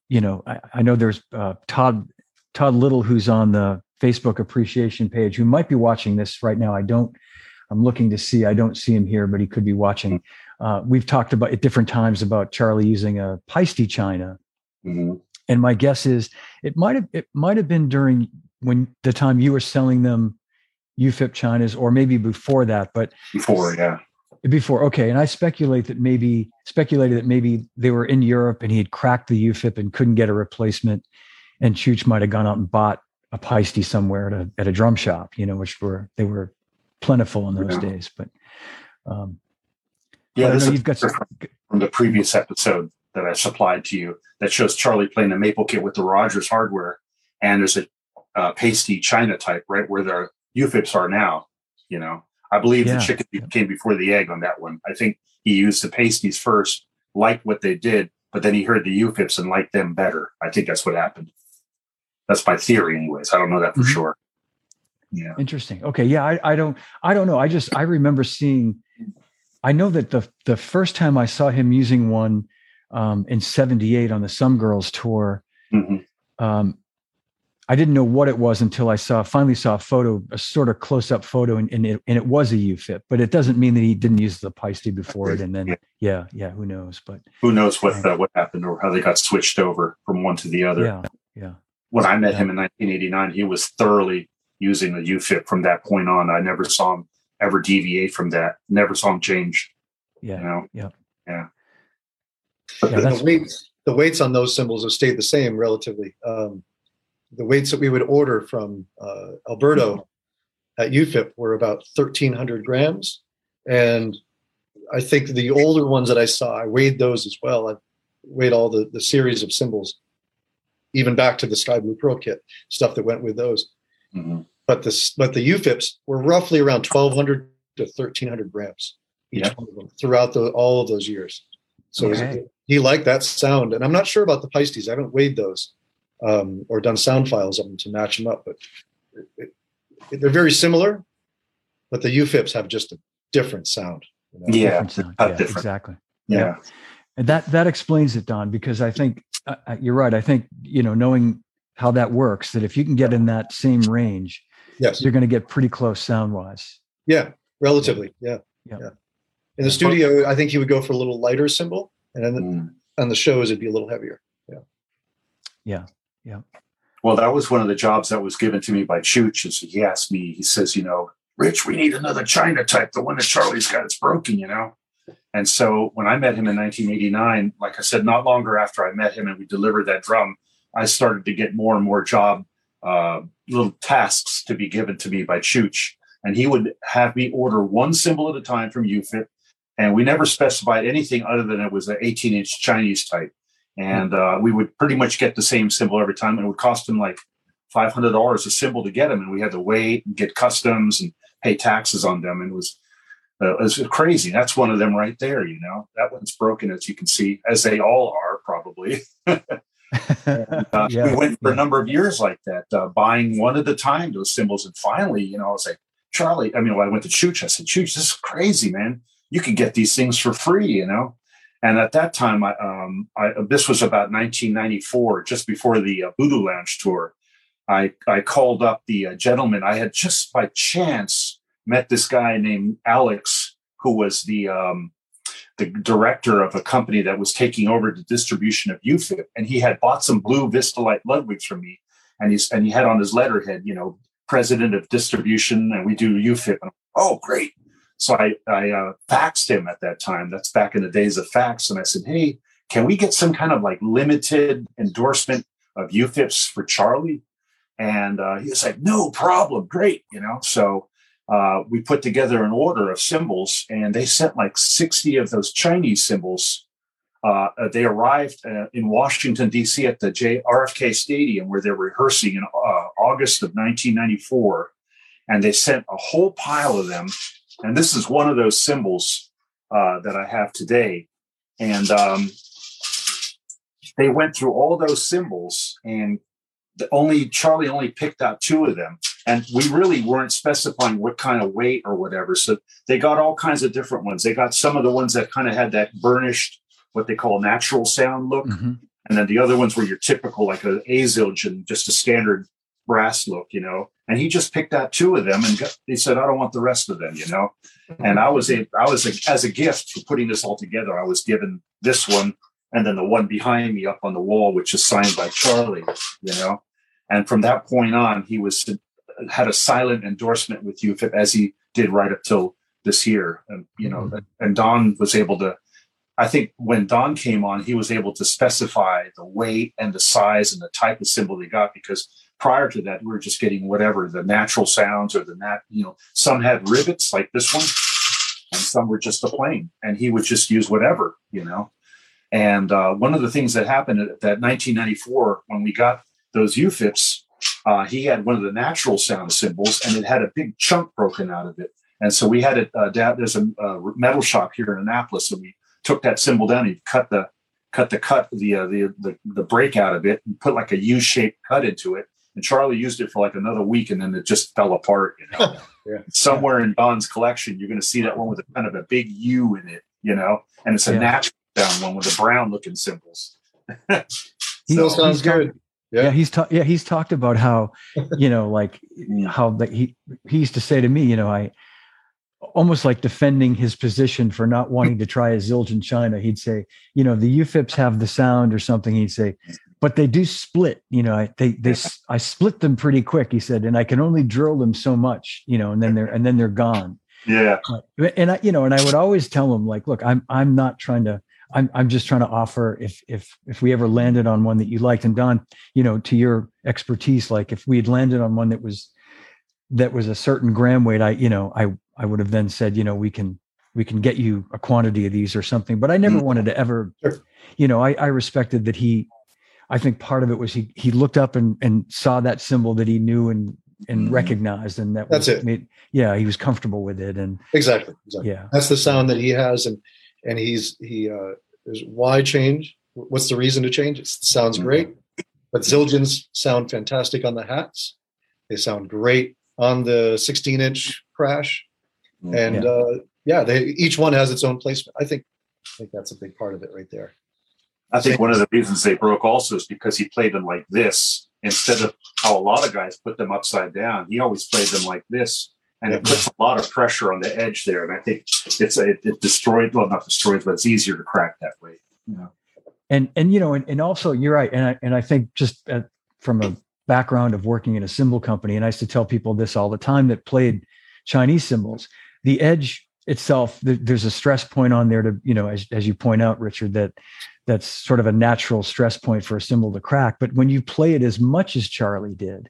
you know, I, I know there's uh, Todd Todd Little, who's on the Facebook appreciation page, who might be watching this right now. I don't, I'm looking to see, I don't see him here, but he could be watching. Uh, we've talked about at different times about Charlie using a Paiste China. Mm-hmm. And my guess is it might have it might have been during when the time you were selling them UFIP Chinas, or maybe before that, but before, yeah. Before, okay. And I speculate that maybe speculated that maybe they were in Europe and he had cracked the UFIP and couldn't get a replacement and Chooch might have gone out and bought a Paiste somewhere at a, at a drum shop, you know, which were they were plentiful in those yeah. days. But um, yeah, this you've got some... from the previous episode that I supplied to you that shows Charlie playing a maple kit with the Rogers hardware, and there's a uh, Paiste China type right where the UFIPs are now. You know, I believe yeah. the chicken came before the egg on that one. I think he used the Paistes first, liked what they did, but then he heard the UFIPs and liked them better. I think that's what happened. That's my theory, anyways. I don't know that for mm-hmm. sure. Yeah. Interesting. Okay. Yeah. I, I don't, I don't know. I just, I remember seeing, I know that the, the first time I saw him using one um, in 78 on the Some Girls tour, mm-hmm. um, I didn't know what it was until I saw, finally saw a photo, a sort of close up photo and, and it, and it was a UFIP, but it doesn't mean that he didn't use the Paiste before it. And then, yeah, yeah, yeah who knows, but who knows what, uh, what happened or how they got switched over from one to the other. Yeah. Yeah when I met yeah. him in 1989, he was thoroughly using the UFIP from that point on. I never saw him ever deviate from that. Never saw him change. Yeah. You know? Yeah. Yeah. But yeah, the, the, weights, the weights on those cymbals have stayed the same relatively. Um, the weights that we would order from uh, Alberto at UFIP were about 1,300 grams. And I think the older ones that I saw, I weighed those as well. I weighed all the, the series of cymbals, even back to the Sky Blue Pearl kit stuff that went with those. Mm-hmm. But the but the UFIPs were roughly around 1,200 to 1,300 grams each yep. one of them throughout the, all of those years. So okay. he liked that sound, and I'm not sure about the Paistes. I haven't weighed those um, or done sound files of them to match them up, but it, it, they're very similar. But the UFIPs have just a different sound. You know? Yeah, different yeah different. exactly. Yeah. yeah. And that that explains it, Don, because I think uh, uh, you're right. I think you know knowing how that works, that if you can get in that same range, yes, you're going to get pretty close sound wise. Yeah, relatively. Yeah. yeah. yeah. In the studio, I think he would go for a little lighter cymbal, and then mm. on the shows it'd be a little heavier. Yeah. Yeah. Yeah. Well, that was one of the jobs that was given to me by Chooch. Is he asked me, he says, you know, Rich, we need another China type, the one that Charlie's got. It's broken, you know. And so when I met him in 1989, like I said, not longer after I met him and we delivered that drum, I started to get more and more job uh, little tasks to be given to me by Chooch. And he would have me order one cymbal at a time from UFIP. And we never specified anything other than it was an 18 inch Chinese type. And uh, we would pretty much get the same cymbal every time. And it would cost him like $500 a cymbal to get them. And we had to wait and get customs and pay taxes on them, and it was uh, it was crazy. That's one of them right there. You know, that one's broken as you can see, as they all are probably. and, uh, yeah, we went for a number of years like that, uh, buying one at a time those cymbals, and finally, you know, I was like, Charlie. I mean, when I went to Chooch, I said, Chooch, this is crazy, man. You can get these things for free, you know. And at that time, I, um, I, this was about 1994, just before the uh, Voodoo Lounge tour. I, I called up the uh, gentleman. I had just by chance met this guy named Alex, who was the um, the director of a company that was taking over the distribution of UFIP, and he had bought some blue Vistalite Ludwigs from me, and he's and he had on his letterhead, you know, president of distribution, and we do UFIP. And, oh, great! So I, I uh, faxed him at that time. That's back in the days of fax. And I said, hey, can we get some kind of like limited endorsement of UFIPs for Charlie? And uh, he was like, no problem. Great. You know, so uh, we put together an order of cymbals and they sent like 60 of those Chinese cymbals. Uh, they arrived uh, in Washington, D.C. at the J- RFK Stadium where they're rehearsing in uh, August of 1994. And they sent a whole pile of them and this is one of those cymbals uh, that I have today. And um, they went through all those cymbals, and only Charlie only picked out two of them. And we really weren't specifying what kind of weight or whatever. So they got all kinds of different ones. They got some of the ones that kind of had that burnished, what they call natural sound look. Mm-hmm. And then the other ones were your typical, like a A Zildjian, just a standard brass look, you know. And he just picked out two of them, and got, he said, "I don't want the rest of them," you know. And I was a, I was a, as a gift for putting this all together. I was given this one, and then the one behind me up on the wall, which is signed by Charlie, you know. And from that point on, he was had a silent endorsement with you as he did right up till this year, and you know. Mm-hmm. And Don was able to I think when Don came on, he was able to specify the weight and the size and the type of cymbal they got because prior to that, we were just getting whatever the natural sounds or the nat, you know, some had rivets like this one, and some were just a plain, and he would just use whatever, you know. And uh, one of the things that happened at that 1994 when we got those UFIPs, uh, he had one of the natural sound cymbals, and it had a big chunk broken out of it. And so we had it uh, down. There's a, a metal shop here in Annapolis, and we took that cymbal down. He cut the cut the cut the uh, the, the the break out of it and put like a U-shaped cut into it and Charlie used it for like another week, and then it just fell apart. You know, yeah. somewhere in Don's collection, you're going to see that one with a kind of a big U in it. You know, and it's a yeah. natural sound one with the brown looking cymbals. Still sounds good. Yeah. yeah, he's talked. Yeah, he's talked about how, you know, like how that he he used to say to me, you know, I almost like defending his position for not wanting to try a Zildjian China. He'd say, you know, the UFIPs have the sound or something. He'd say, but they do split you know I, they they i split them pretty quick he said and i can only drill them so much you know and then they're and then they're gone. Yeah. And i you know and i would always tell them like look i'm i'm not trying to i'm i'm just trying to offer if if if we ever landed on one that you liked. And don you know to your expertise like if we had landed on one that was that was a certain gram weight i you know i i would have then said you know we can we can get you a quantity of these or something but i never mm-hmm. wanted to ever you know I, I respected that he I think part of it was he he looked up and and saw that cymbal that he knew and and mm-hmm. recognized, and that that's was, it. Made, yeah, he was comfortable with it, and exactly, exactly. Yeah, that's the sound that he has, and and he's he uh, is why change? What's the reason to change? It sounds mm-hmm. great, but Zildjians sound fantastic on the hats. They sound great on the 16 inch crash, mm-hmm. and yeah. Uh, yeah, they each one has its own placement. I think I think that's a big part of it right there. I think one of the reasons they broke also is because he played them like this instead of how a lot of guys put them upside down. He always played them like this, and it puts a lot of pressure on the edge there. And I think it's it, it destroyed well, not destroyed, but it's easier to crack that way. You know? And and you know, and, and also you're right, and I and I think just uh, from a background of working in a cymbal company, and I used to tell people this all the time that played Chinese cymbals, the edge itself there's a stress point on there to you know as, as you point out richard that that's sort of a natural stress point for a cymbal to crack. But when you play it as much as Charlie did,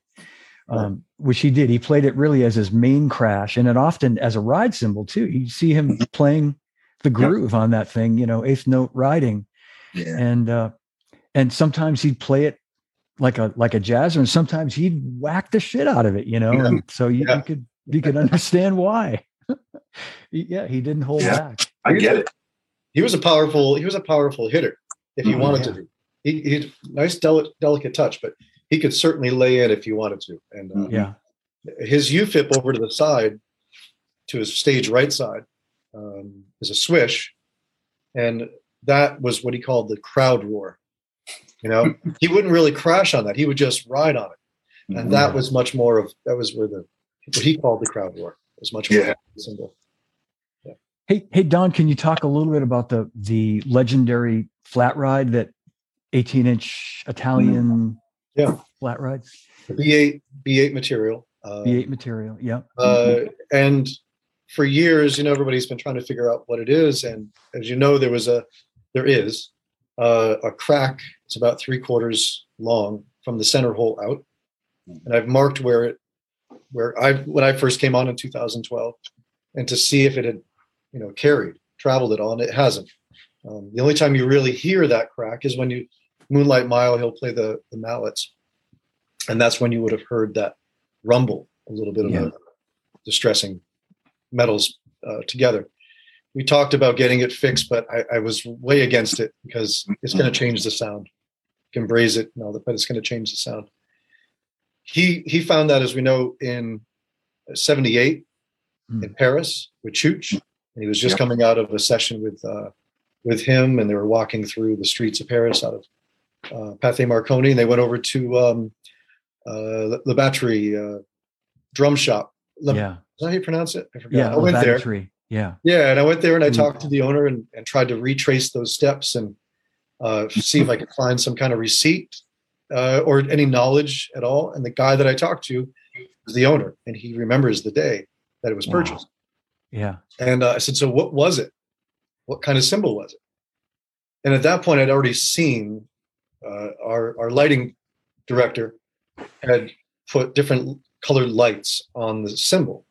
um, which he did, he played it really as his main crash, and it often as a ride cymbal too. You see him mm-hmm. playing the groove on that thing, you know, eighth note riding, yeah. and uh, and sometimes he'd play it like a like a jazzer, and sometimes he'd whack the shit out of it, you know. Yeah. And so you, yeah. you could you can understand why. yeah, he didn't hold yeah, back. I get it. He was a powerful. He was a powerful hitter if he mm-hmm, wanted yeah. to. He, he nice, delicate, delicate touch, but he could certainly lay in if he wanted to. And uh, yeah, his UFIP over to the side, to his stage right side, um, is a swish, and that was what he called the crowd roar. You know, he wouldn't really crash on that; he would just ride on it, and mm-hmm. that was much more of that was where the what he called the crowd roar was much more yeah. cymbal. Hey, hey, Don, can you talk a little bit about the the legendary flat ride that 18 inch Italian yeah flat rides? B8 B8 material. Uh, B8 material, yeah. Uh, and for years, you know, everybody's been trying to figure out what it is. And as you know, there was a, there is uh, a crack. It's about three quarters long from the center hole out, and I've marked where it, where I when I first came on in 2012, and to see if it had, you know, carried, traveled it on. it hasn't. Um, the only time you really hear that crack is when you Moonlight Mile. He'll play the the mallets, and that's when you would have heard that rumble, a little bit of yeah. a distressing metals uh, together. We talked about getting it fixed, but I, I was way against it because it's going to change the sound. You can braze it, no, but it's going to change the sound. He he found that, as we know, in '78 mm. in Paris with Chooch, and he was just yep. coming out of a session with uh, with him, and they were walking through the streets of Paris out of uh, Pathé Marconi, and they went over to um, uh, the battery uh, drum shop. Le, yeah. Is that how you pronounce it? I forgot. Yeah, I went there. Yeah. Yeah. And I went there and I talked to the owner and, and tried to retrace those steps and uh, see if I could find some kind of receipt uh, or any knowledge at all. And the guy that I talked to was the owner and he remembers the day that it was purchased. Wow. Yeah. And uh, I said, So what was it? What kind of cymbal was it? And at that point, I'd already seen uh, our, our lighting director had put different colored lights on the cymbal.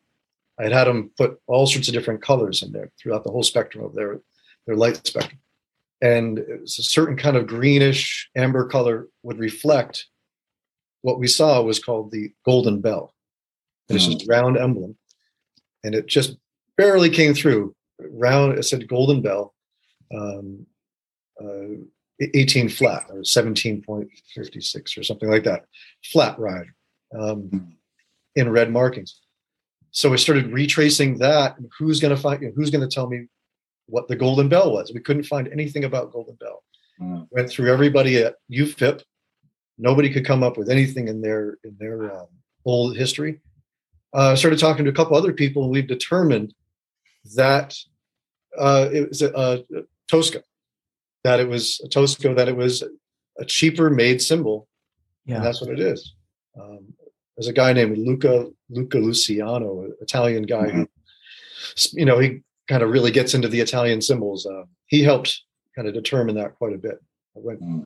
I had had them put all sorts of different colors in there throughout the whole spectrum of their their light spectrum, and it was a certain kind of greenish amber color would reflect what we saw was called the golden bell. And it's just round emblem, and it just barely came through. Round, it said golden bell, um, uh, 18 flat or 17.56 or something like that, flat ride um, hmm. in red markings. So I started retracing that. And who's going to find? You know, who's going to tell me what the Golden Bell was? We couldn't find anything about Golden Bell. Mm. Went through everybody at UFIP. Nobody could come up with anything in their in their um, old history. Uh, I started talking to a couple other people, and we've determined that uh, it was a, a Tosca that it was a Tosco, that it was a cheaper made cymbal. Yeah. And that's what it is. Um, there's a guy named Luca Luca Luciano, an Italian guy mm-hmm. who, you know, he kind of really gets into the Italian cymbals. Uh, he helped kind of determine that quite a bit. I went, mm.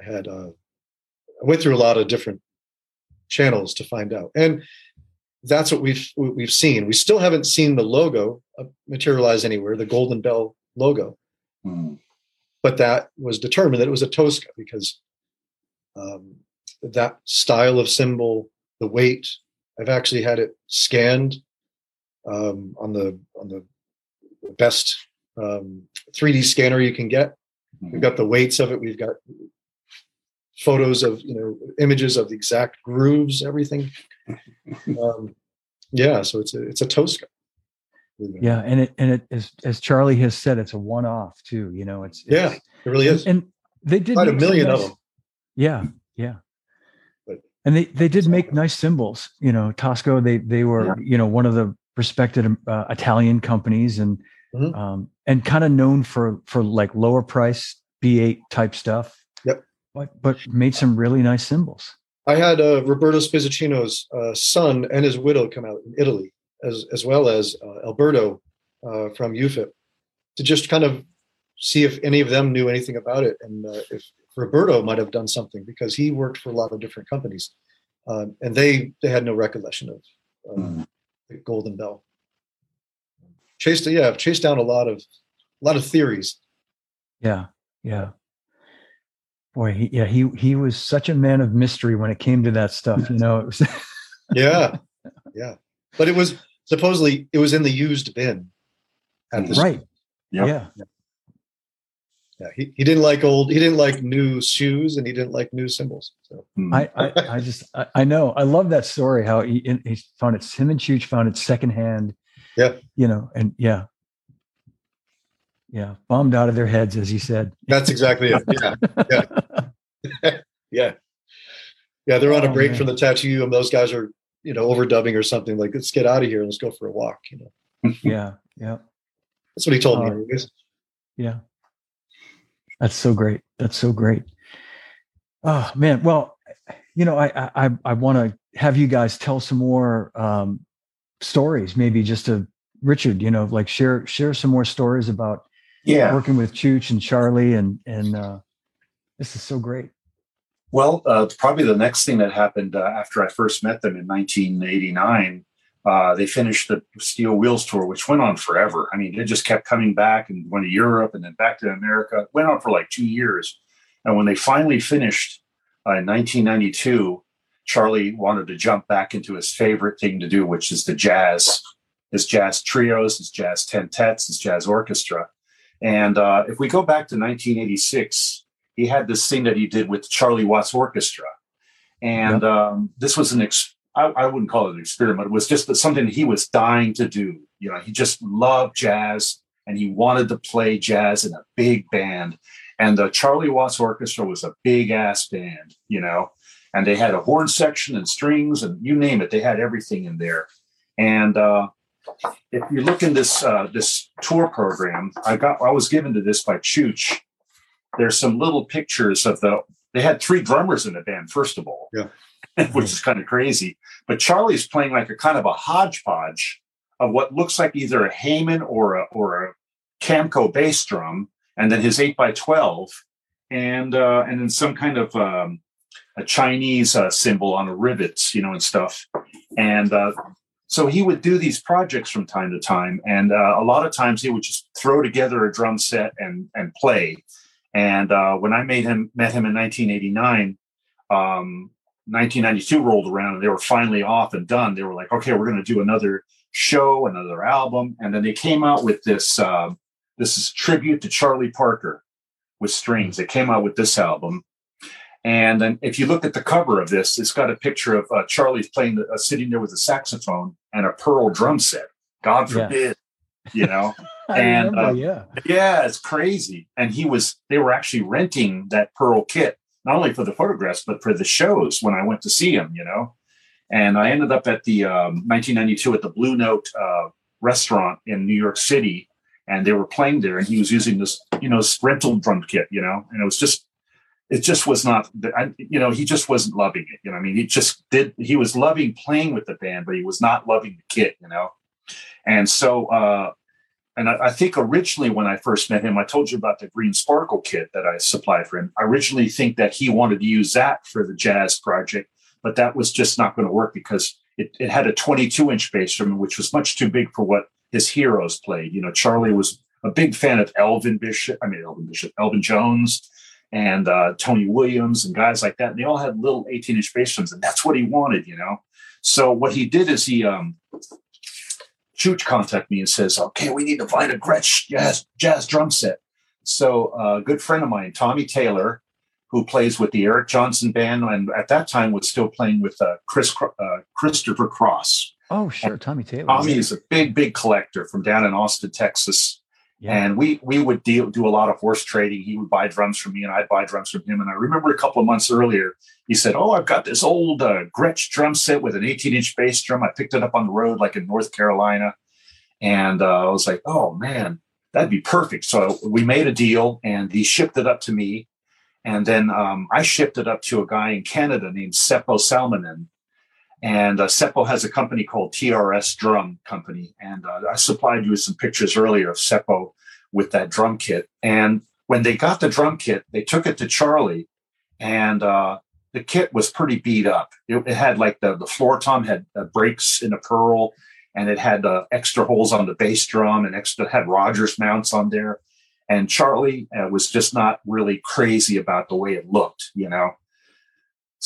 I had, uh, I went through a lot of different channels to find out, and that's what we've we've seen. We still haven't seen the logo materialize anywhere, the Golden Bell logo. Mm but that was determined that it was a Tosca because um, that style of cymbal, the weight, I've actually had it scanned um, on the on the best um, 3D scanner you can get. We've mm-hmm. got the weights of it. We've got photos of you know images of the exact grooves, everything. Um, yeah, so it's a it's a Tosca yeah and it and it as as charlie has said it's a one-off too you know it's, it's yeah it really is. and, and they did quite a million nice, of them. Yeah yeah. But, and they they did make nice cymbals you know tosco they they were yeah. you know one of the respected uh, italian companies and mm-hmm. um and kind of known for for like lower price b8 type stuff. Yep. But but made some really nice cymbals. I had uh, roberto spizzichino's uh, son and his widow come out in italy as, as well as uh, Alberto uh, from UFIP to just kind of see if any of them knew anything about it and uh, if Roberto might have done something because he worked for a lot of different companies um, and they they had no recollection of mm. the Golden Bell. Chased yeah, i've chased down a lot of a lot of theories. Yeah, yeah. Boy, he, yeah, he he was such a man of mystery when it came to that stuff. You know, it was yeah, yeah. But it was supposedly it was in the used bin. At the right. Yep. Yeah. Yeah. He, he didn't like old. He didn't like new shoes, and he didn't like new cymbals. So hmm. I I, I just I, I, know I love that story. How he he found it. Him and Chooch found it secondhand. Yeah. You know, and yeah, yeah, bombed out of their heads, as he said. That's exactly it. Yeah. Yeah. yeah. Yeah. They're on a oh, break man. from the tattoo, and those guys are, you know, overdubbing or something. Like, let's get out of here. Let's go for a walk. You know. yeah. Yeah. That's what he told uh, me. Anyways. Yeah. That's so great. That's so great. Oh man. Well, you know, I I I want to have you guys tell some more um, stories, maybe just to Richard, you know, like share share some more stories about yeah working with Chooch and Charlie and and uh, this is so great. Well, uh, probably the next thing that happened uh, after I first met them in 1989, uh, they finished the Steel Wheels tour, which went on forever. I mean, they just kept coming back and went to Europe and then back to America. It went on for like two years, and when they finally finished uh, in 1992, Charlie wanted to jump back into his favorite thing to do, which is the jazz, his jazz trios, his jazz tentets, his jazz orchestra. And uh, if we go back to 1986, he had this thing that he did with Charlie Watts Orchestra. And yep. um, this was an, ex- I, I, wouldn't call it an experiment. It was just something he was dying to do. You know, he just loved jazz and he wanted to play jazz in a big band. And the Charlie Watts Orchestra was a big ass band, you know, and they had a horn section and strings and you name it, they had everything in there. And uh, if you look in this uh, this tour program, I got I was given to this by Chooch. There's some little pictures of the. They had three drummers in the band, first of all, yeah, which is kind of crazy. But Charlie's playing like a kind of a hodgepodge of what looks like either a Hayman or a or a Camco bass drum, and then his eight by twelve, and uh, and then some kind of um, a Chinese uh, cymbal on a rivets, you know, and stuff. And uh, so he would do these projects from time to time, and uh, a lot of times he would just throw together a drum set and and play. And uh, when I made him met him in 1989, um, 1992 rolled around, and they were finally off and done. They were like, okay, we're going to do another show, another album, and then they came out with this. Uh, this is tribute to Charlie Parker with strings. They came out with this album, and then if you look at the cover of this, it's got a picture of uh, Charlie's playing, uh, sitting there with a saxophone and a pearl drum set. God forbid, you know. and remember, uh, yeah, yeah, it's crazy. And he was, they were actually renting that pearl kit not only for the photographs but for the shows when I went to see him, you know. And I ended up at the um, 1992 at the Blue Note uh, restaurant in New York City, and they were playing there, and he was using this, you know, rental drum kit, you know, and it was just it just was not I, you know he just wasn't loving it you know i mean he just did he was loving playing with the band but he was not loving the kit you know and so uh and I, I, think originally when i first met him i told you about the green sparkle kit that i supplied for him i originally think that he wanted to use that for the jazz project but that was just not going to work because it, it had a 22 inch bass drum which was much too big for what his heroes played you know charlie was a big fan of elvin bishop i mean elvin bishop elvin jones and uh, Tony Williams and guys like that. And they all had little 18 inch bass drums, and that's what he wanted, you know. So what he did is he um Chooch contacted me and says, "Okay, we need to find a Gretsch jazz jazz drum set." So uh, a good friend of mine, Tommy Taylor, who plays with the Eric Johnson band, and at that time was still playing with uh, Chris uh, Christopher Cross. Oh, sure, Tommy Taylor. Tommy is a big, big collector from down in Austin, Texas. And we we would deal do a lot of horse trading. He would buy drums from me, and I'd buy drums from him. And I remember a couple of months earlier, he said, "Oh, I've got this old uh, Gretsch drum set with an 18 inch bass drum. I picked it up on the road, like in North Carolina." And uh, I was like, "Oh man, that'd be perfect." So we made a deal, and he shipped it up to me, and then um, I shipped it up to a guy in Canada named Seppo Salminen, and uh, Seppo has a company called TRS Drum Company. And uh, I supplied you with some pictures earlier of Seppo with that drum kit. And when they got the drum kit, they took it to Charlie, and uh, the kit was pretty beat up. It, it had like the, the floor tom had uh, breaks in a pearl, and it had uh, extra holes on the bass drum and extra had Rogers mounts on there. And Charlie uh, was just not really crazy about the way it looked, you know.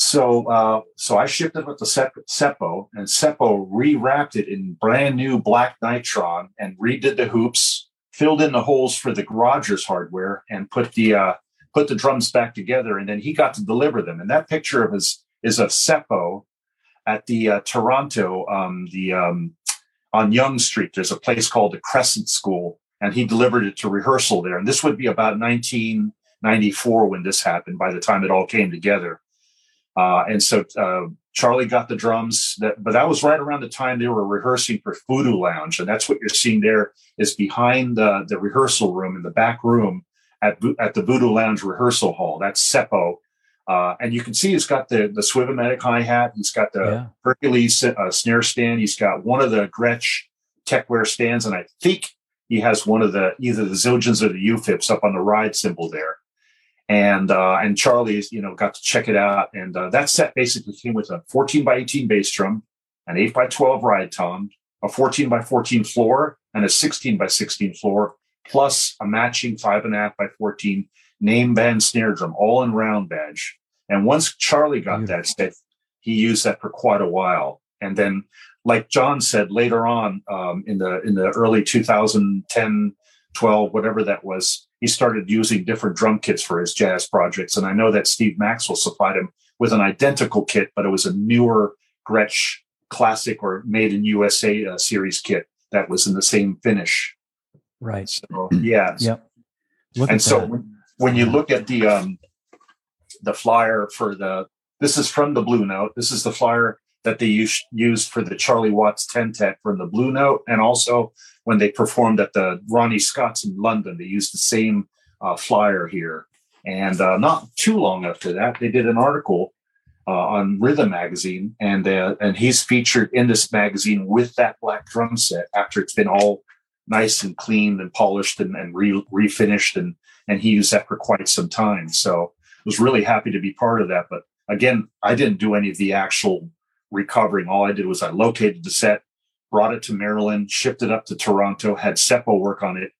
So, uh, so I shipped it with the Seppo, and Seppo rewrapped it in brand new black nitron and redid the hoops, filled in the holes for the Rogers hardware, and put the uh, put the drums back together. And then he got to deliver them. And that picture of his is of Seppo at the uh, Toronto, um, the um, on Yonge Street. There's a place called the Crescent School, and he delivered it to rehearsal there. And this would be about 1994 when this happened. By the time it all came together, uh, and so uh, Charlie got the drums. That, but that was right around the time they were rehearsing for Voodoo Lounge, and that's what you're seeing there is behind the the rehearsal room in the back room at at the Voodoo Lounge rehearsal hall. That's Seppo. Uh, and you can see he's got the the Swivomatic hi hat. He's got the yeah. Hercules uh, snare stand. He's got one of the Gretsch Techware stands, and I think he has one of the either the Zildjians or the UFIPs up on the ride cymbal there. And uh, and Charlie's you know got to check it out, and uh, that set basically came with a 14 by 18 bass drum, an 8 by 12 ride tom, a 14 by 14 floor, and a 16 by 16 floor, plus a matching five and a half by 14 name band snare drum, all in round badge. And once Charlie got Beautiful. that set, he used that for quite a while. And then, like John said later on um, in the in the early 2010, 12, whatever that was, he started using different drum kits for his jazz projects. And I know that Steve Maxwell supplied him with an identical kit, but it was a newer Gretsch classic or made in USA uh, series kit that was in the same finish. Right. So, yeah. Yep. Look and so when, when, you look at the um, the flyer for the this is from the Blue Note. This is the flyer that they used used for the Charlie Watts Tentet from the Blue Note, and also when they performed at the Ronnie Scott's in London, they used the same uh, flyer here. And uh, not too long after that, they did an article uh, on Rhythm Magazine, and uh, and he's featured in this magazine with that black drum set after it's been all nice and cleaned and polished and, and re- refinished, and and he used that for quite some time. So I was really happy to be part of that. But again, I didn't do any of the actual recovering. All I did was I located the set, brought it to Maryland, shipped it up to Toronto, had Seppo work on it.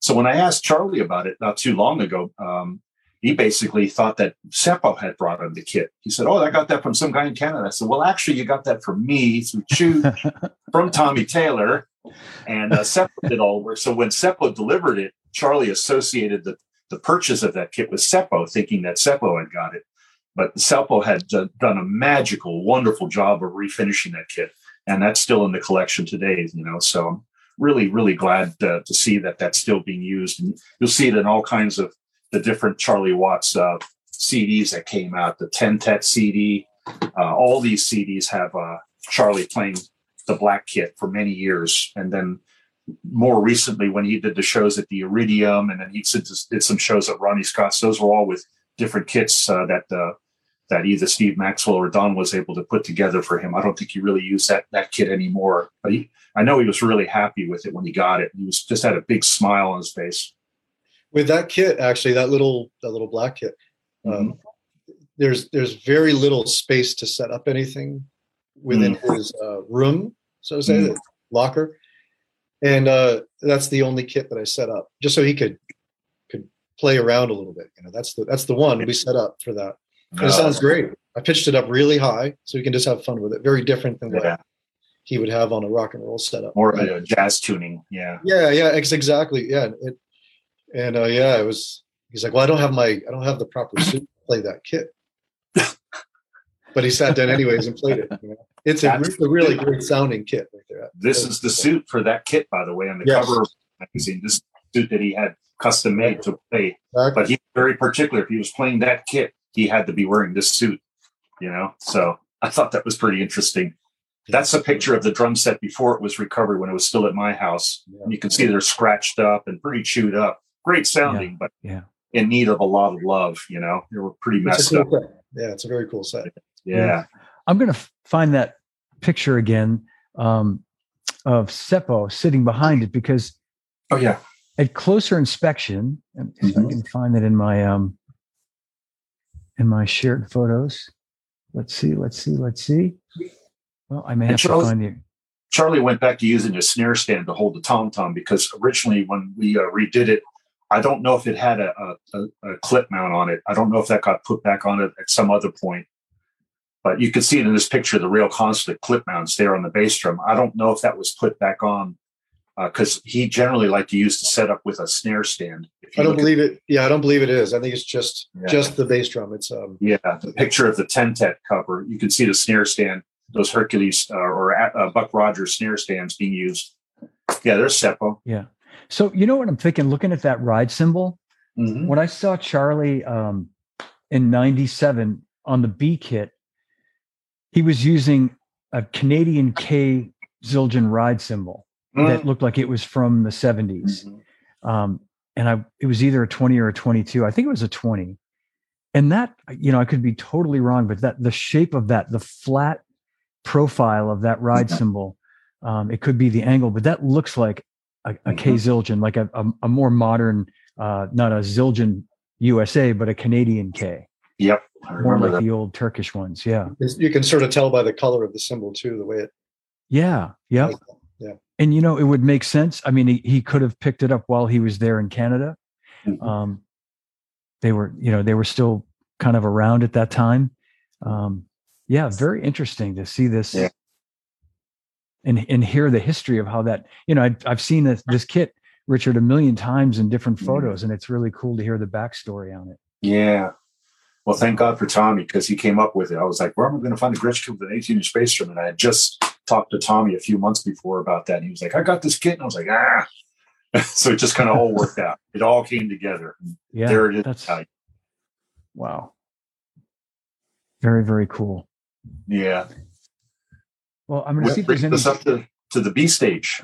So when I asked Charlie about it not too long ago, um, he basically thought that Seppo had brought him the kit. He said, "Oh, I got that from some guy in Canada." I said, "Well, actually, you got that from me through Chew from Tommy Taylor." And uh, Seppo did all work. So when Seppo delivered it, Charlie associated the the purchase of that kit with Seppo, thinking that Seppo had got it. But Seppo had done a magical, wonderful job of refinishing that kit. And that's still in the collection today, you know. So I'm really, really glad to see that that's still being used. And you'll see it in all kinds of the different Charlie Watts uh, CDs that came out, the Tentet CD. Uh, all these CDs have uh, Charlie playing the black kit for many years. And then more recently when he did the shows at the Iridium, and then he did some shows at Ronnie Scott's. Those were all with different kits uh, that uh, that either Steve Maxwell or Don was able to put together for him. I don't think he really used that that kit anymore, but he, I know he was really happy with it when he got it. He was just had a big smile on his face. With that kit, actually, that little that little black kit, um, mm-hmm. um, there's there's very little space to set up anything within mm-hmm. his uh, room, so to say, mm-hmm. locker and uh, that's the only kit that I set up just so he could could play around a little bit. You know, that's the that's the one we set up for that. It sounds great. I pitched it up really high so he can just have fun with it. Very different than what yeah. he would have on a rock and roll setup. More of a jazz tuning. Yeah. Yeah, yeah, exactly. Yeah. It, and uh, yeah, it was. He's like, well, I don't have my, I don't have the proper suit to play that kit. but he sat down anyways and played it. You know? It's a, a, really great sounding kit right there. This is the suit for that kit, by the way, on the yes. cover of the magazine. This suit that he had custom made to play. Exactly. But he's very particular. If he was playing that kit, he had to be wearing this suit, you know? So I thought that was pretty interesting. That's a picture of the drum set before it was recovered when it was still at my house. Yeah. You can see they're scratched up and pretty chewed up. Great sounding, yeah. but yeah. in need of a lot of love, you know? They were pretty messed cool up. Set. Yeah, it's a very cool set. Yeah. yeah. I'm going to find that picture again um, of Seppo sitting behind it because oh yeah at closer inspection if mm-hmm. I can find that in my um in my shared photos let's see let's see let's see well I may have Charlie, to find you Charlie went back to using a snare stand to hold the tom tom because originally when we uh, redid it I don't know if it had a, a, a, clip mount on it. I don't know if that got put back on it at some other point but you can see it in this picture the real constant clip mounts there on the bass drum. I don't know if that was put back on because uh, he generally liked to use the setup with a snare stand. I don't believe it. Yeah, I don't believe it is. I think it's just yeah. just the bass drum. It's um yeah. The picture of the Ten-Tet cover, you can see the snare stand, those Hercules uh, or uh, Buck Rogers snare stands being used. Yeah, there's Seppo. Yeah. So you know what I'm thinking? Looking at that ride cymbal, mm-hmm. when I saw Charlie um, in '97 on the B kit, he was using a Canadian K Zildjian ride cymbal mm. that looked like it was from the 70s. Mm-hmm. Um, and I it was either a 20 or a 22. I think it was a 20. And that, you know, I could be totally wrong, but that the shape of that, the flat profile of that ride cymbal, um, it could be the angle, but that looks like a, a mm-hmm. K Zildjian, like a, a, a more modern, uh, not a Zildjian USA, but a Canadian K. Yep. More like that. the old Turkish ones. Yeah. You can sort of tell by the color of the cymbal too, the way it. Yeah. Yep. Yeah. And you know, it would make sense. I mean, he, he could have picked it up while he was there in Canada. Mm-hmm. Um, they were, you know, they were still kind of around at that time. Um, yeah, very interesting to see this yeah. and and hear the history of how that. You know, I, have seen this, this kit, Richard, a million times in different mm-hmm. photos, mm-hmm. and it's really cool to hear the backstory on it. Yeah, well, thank God for Tommy because he came up with it. I was like, where am I going to find a Gretsch kit with an 18 inch bass drum? And I had just talked to Tommy a few months before about that. And he was like, I got this kit. And I was like, ah. so it just kind of all worked out. It all came together. Yeah. There it is. That's, wow. Very, very cool. Yeah. Well, I'm going to see if there's any. This up to, to the B stage.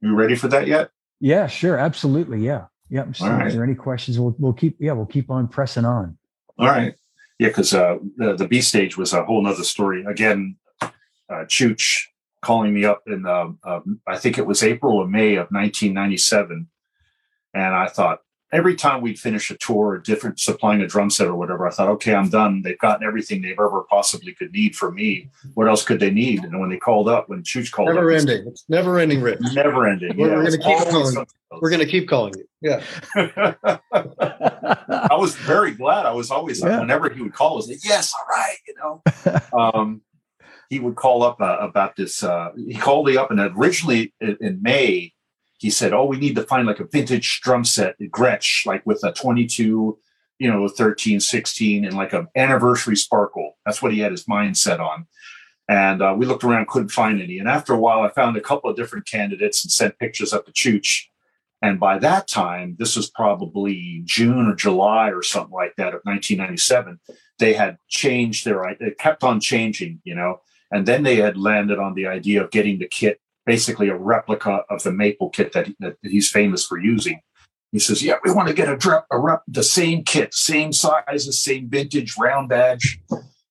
You ready for that yet? Yeah, sure. Absolutely. Yeah. Yeah. Right. Is there any questions? We'll, we'll keep, yeah, we'll keep on pressing on. All right. Yeah, because uh, the, the B stage was a whole nother story. Again, uh, Chooch calling me up in, uh, uh, I think it was April or May of 1997. And I thought, every time we'd finish a tour, a different supplying a drum set or whatever, I thought, okay, I'm done. They've gotten everything they've ever possibly could need from me. What else could they need? And when they called up, when Chooch called never up, ending. It's never ending, Rich. Never ending. We're, yeah, we're going to keep calling. We're going to keep calling you. Yeah. I was very glad. I was always yeah. whenever he would call, I was like, yes, all right, you know. Um, he would call up uh, about this. Uh, he called me up, and originally in, May, he said, "Oh, we need to find like a vintage drum set, Gretsch, like with a 22, you know, 13, 16, and like an anniversary sparkle." That's what he had his mind set on. And uh, we looked around, couldn't find any. And after a while, I found a couple of different candidates and sent pictures up to Chooch. And by that time, this was probably June or July or something like that of 1997. They had changed their, it kept on changing, you know. And then they had landed on the idea of getting the kit basically a replica of the maple kit that, that he's famous for using. He says, "Yeah, we want to get a, drep, a rep, the same kit, same sizes, same vintage, round badge."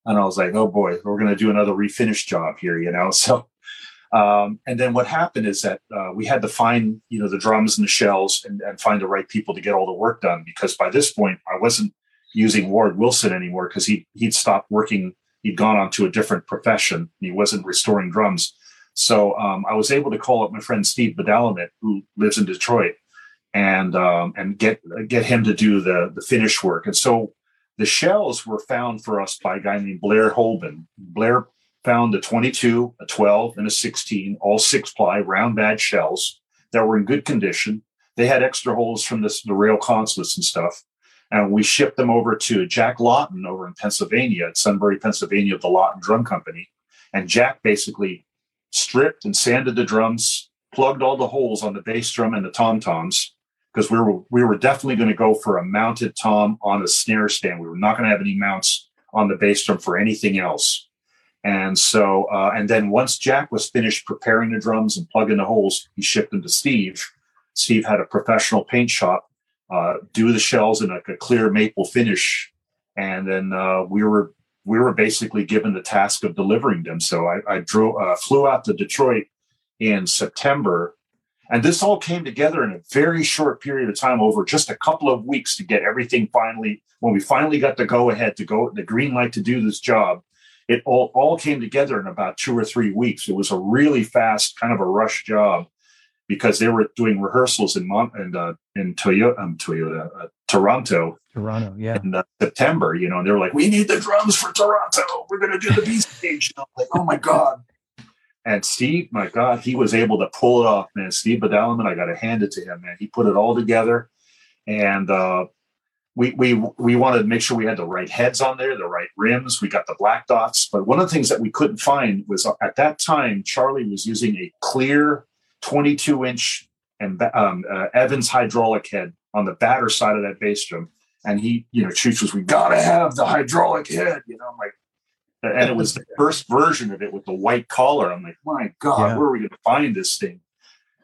And I was like, "Oh boy, we're going to do another refinish job here," you know. So, um, and then what happened is that uh, we had to find, you know, the drums and the shells and, and find the right people to get all the work done. Because by this point, I wasn't using Ward Wilson anymore because he he'd stopped working. He'd gone on to a different profession. He wasn't restoring drums. So um, I was able to call up my friend Steve Badalamet, who lives in Detroit, and um, and get get him to do the the finish work. And so the shells were found for us by a guy named Blair Holben. Blair found a 22, a 12, and a 16, all six ply round bad shells that were in good condition. They had extra holes from this, the rail consolettes and stuff. And we shipped them over to Jack Lawton over in Pennsylvania at Sunbury, Pennsylvania, of the Lawton Drum Company. And Jack basically stripped and sanded the drums, plugged all the holes on the bass drum and the tom toms because we were we were definitely going to go for a mounted tom on a snare stand. We were not going to have any mounts on the bass drum for anything else. And so, uh, and then once Jack was finished preparing the drums and plugging the holes, he shipped them to Steve. Steve had a professional paint shop uh, do the shells in a, a, clear maple finish, and then uh, we were we were basically given the task of delivering them. So I, I drove, uh, flew out to Detroit in September, and this all came together in a very short period of time, over just a couple of weeks, to get everything finally. When we finally got the go ahead to go, the green light to do this job, it all all came together in about two or three weeks. It was a really fast, kind of a rush job because they were doing rehearsals in Mont and uh, in Toyota, um, Toyota uh, Toronto, Toronto, yeah. In uh, September, you know, and they're like, "We need the drums for Toronto. We're going to do the B stage." And I'm like, "Oh my god!" And Steve, my God, he was able to pull it off, man. Steve Badalman, I got to hand it to him, man. He put it all together, and uh, we we we wanted to make sure we had the right heads on there, the right rims. We got the black dots, but one of the things that we couldn't find was uh, at that time Charlie was using a clear 22 inch and um, uh, Evans hydraulic head on the batter side of that bass drum, and he, you know, Chooch was, we gotta have the hydraulic head, you know, I'm like and it was the first version of it with the white collar. I'm like, my God, yeah. where are we going to find this thing?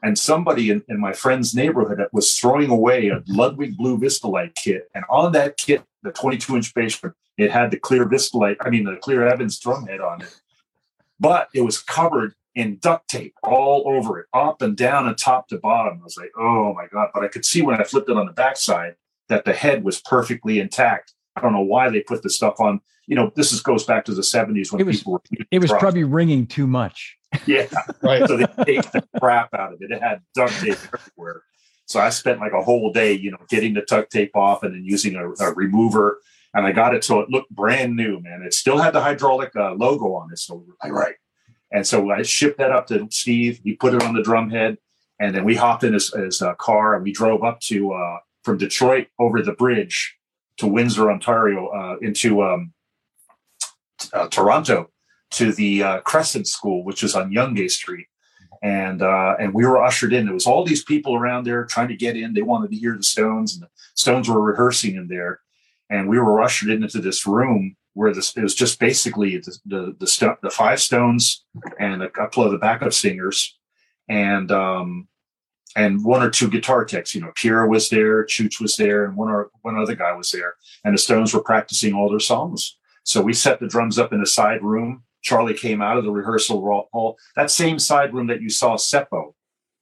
And somebody in, in, my friend's neighborhood was throwing away a Ludwig Blue Vistalite kit. And on that kit, the 22 inch bass drum, it had the clear Vistalite, I mean, the clear Evans drum head on it. But it was covered in duct tape all over it, up and down and top to bottom. I was like, oh my God. But I could see when I flipped it on the backside that the head was perfectly intact. I don't know why they put the stuff on you know, this is goes back to the 70s when it was, people were. It was probably ringing too much. Yeah, right. so they take the crap out of it. It had duct tape everywhere. So I spent like a whole day, you know, getting the duct tape off and then using a, a remover. And I got it so it looked brand new, man. It still had the hydraulic uh, logo on it. So we were like, right. And so I shipped that up to Steve. He put it on the drum head. And then we hopped in his, his uh, car and we drove up to, uh, from Detroit over the bridge to Windsor, Ontario, uh, into um, uh, Toronto to the uh, Crescent School, which is on Yonge Street. And uh, and we were ushered in. There was all these people around there trying to get in. They wanted to hear the Stones, and the Stones were rehearsing in there. And we were ushered into this room where this it was just basically the the the, st- the five Stones and a couple of the backup singers, and um, and one or two guitar techs. You know, Pierre was there, Chooch was there, and one or one other guy was there. And the Stones were practicing all their songs. So we set the drums up in a side room. Charlie came out of the rehearsal hall. That same side room that you saw Seppo,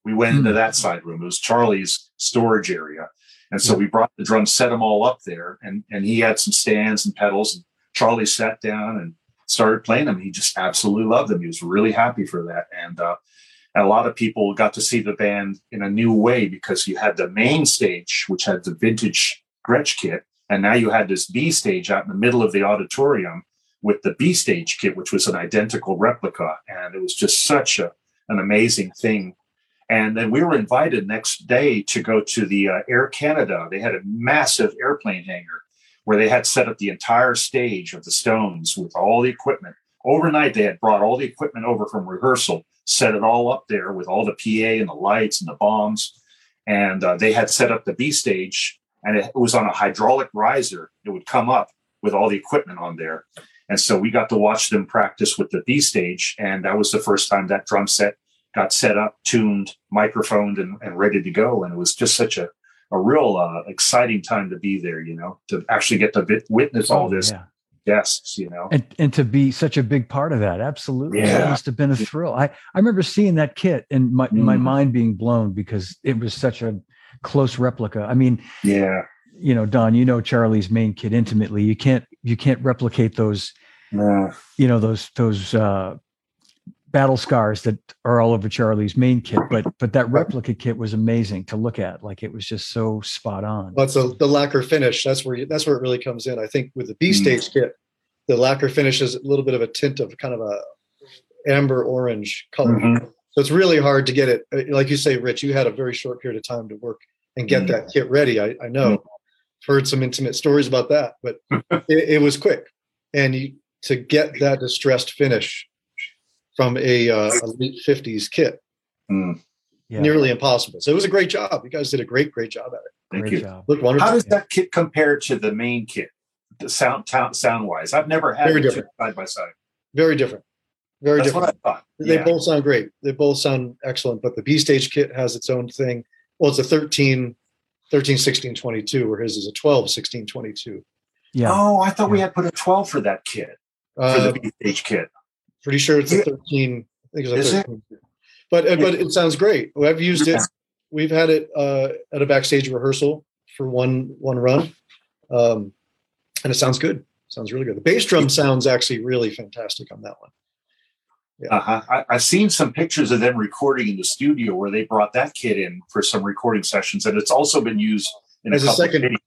we went mm. into hmm. that side room. It was Charlie's storage area. And so we brought the drums, set them all up there, and, and he had some stands and pedals. And Charlie sat down and started playing them. He just absolutely loved them. He was really happy for that. And, uh, and a lot of people got to see the band in a new way because you had the main stage, which had the vintage Gretsch kit, and now you had this B stage out in the middle of the auditorium with the B stage kit, which was an identical replica. And it was just such a, an amazing thing. And then we were invited next day to go to the uh, Air Canada. They had a massive airplane hangar where they had set up the entire stage of the Stones with all the equipment. Overnight, they had brought all the equipment over from rehearsal, set it all up there with all the PA and the lights and the bombs. And uh, they had set up the B stage and it was on a hydraulic riser. It would come up with all the equipment on there. And so we got to watch them practice with the B stage. And that was the first time that drum set got set up, tuned, microphoned, and, and ready to go. And it was just such a, a real uh, exciting time to be there, you know, to actually get to witness all oh, this. Yeah. Guests, you know, and and to be such a big part of that, absolutely, yeah. that must have been a thrill. I I remember seeing that kit and my mm. my mind being blown because it was such a close replica. I mean, yeah, you know, Don, you know Charlie's main kit intimately. You can't you can't replicate those, you know, those those uh, battle scars that are all over Charlie's main kit. But but that replica kit was amazing to look at. Like it was just so spot on. That's the the lacquer finish. That's where you, that's where it really comes in. I think with the B stage mm. kit, the lacquer finish is a little bit of a tint of kind of a amber orange color. Mm-hmm. So it's really hard to get it. Uh, like you say, Rich, you had a very short period of time to work and get mm-hmm. that kit ready. I, I know. Mm-hmm. Heard some intimate stories about that, but it, it, was quick. And you, to get that distressed finish from a, uh, late 50s kit, mm. yeah. nearly impossible. So it was a great job. You guys did a great, great job at it. Thank great you. Job. Look wonderful. How does that kit compare to the main kit, the sound sound wise? I've never had Very different. side by side. Very different. Very That's different. They yeah. both sound great. They both sound excellent, but the B stage kit has its own thing. Well, it's a 13, 13, 16, 22, where his is a 12, 16, 22. Yeah. Oh, I thought yeah. we had put a 12 for that kit, for uh, the B stage kit. Pretty sure it's a 13. I think it's a 13. It? But, uh, but it sounds great. I've used it. We've had it uh, at a backstage rehearsal for one one run. Um, and it sounds good. Sounds really good. The bass drum sounds actually really fantastic on that one. Yeah. Uh-huh. I, have seen some pictures of them recording in the studio where they brought that kit in for some recording sessions, and it's also been used in as a, a second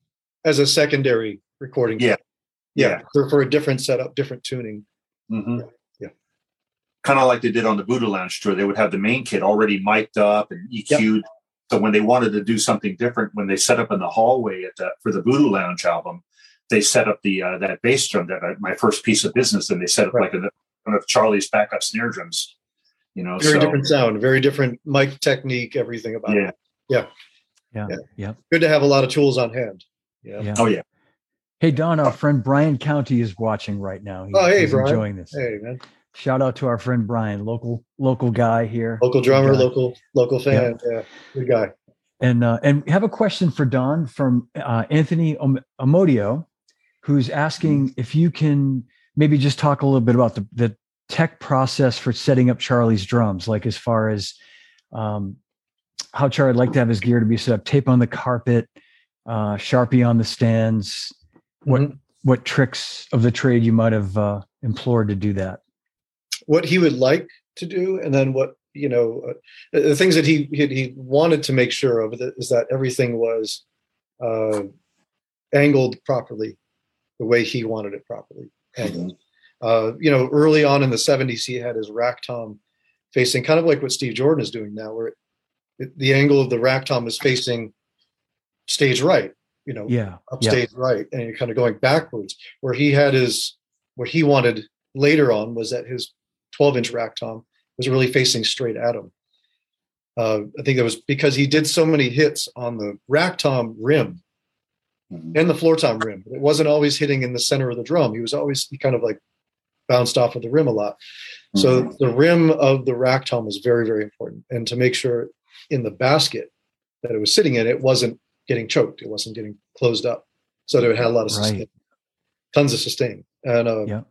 as a secondary recording. Yeah. Yeah. Yeah. For, for a different setup, different tuning. hmm Yeah. Kind of like they did on the Voodoo Lounge tour. They would have the main kit already mic'd up and EQ'd. So when they wanted to do something different, when they set up in the hallway at the, for the Voodoo Lounge album, they set up the uh, that bass drum that uh, my first piece of business, and they set up Right. like a, one of Charlie's backup snare drums. You know, Very so different sound, very different mic technique, everything about Yeah. it. Yeah. Yeah. Yeah. Good to have a lot of tools on hand. Yeah. Yeah. oh yeah, Hey, Don, our friend Brian County is watching right now. He- Oh, hey, he's Brian. enjoying this. Hey, man. Shout out to our friend Brian, local local guy here. Local drummer, guy. local local fan. Yeah. Good guy. And uh, and have a question for Don from uh, Anthony Amodio, who's asking if you can maybe just talk a little bit about the, the tech process for setting up Charlie's drums, like as far as um, how Charlie would like to have his gear to be set up, tape on the carpet, uh, Sharpie on the stands. What Mhm. what tricks of the trade you might have uh, implored to do that? What he would like to do, and then what you know, uh, the things that he, he he wanted to make sure of is that everything was uh, angled properly, the way he wanted it properly angled. Uh, you know, early on in the '70s, he had his rack tom facing kind of like what Steve Jordan is doing now, where it, the angle of the rack tom is facing stage right. You know, Yeah, yeah, upstage right and you're kind of going backwards where he had his what he wanted later on was that his 12 inch rack tom was really facing straight at him uh, i think that was because he did so many hits on the rack tom rim Mhm. and the floor tom rim it wasn't always hitting in the center of the drum he was always he kind of like bounced off of the rim a lot so Mhm. the rim of the rack tom was very very important and to make sure in the basket that it was sitting in it wasn't getting choked it wasn't getting closed up so that it had a lot of Right. sustain, tons of sustain and uh, Yeah.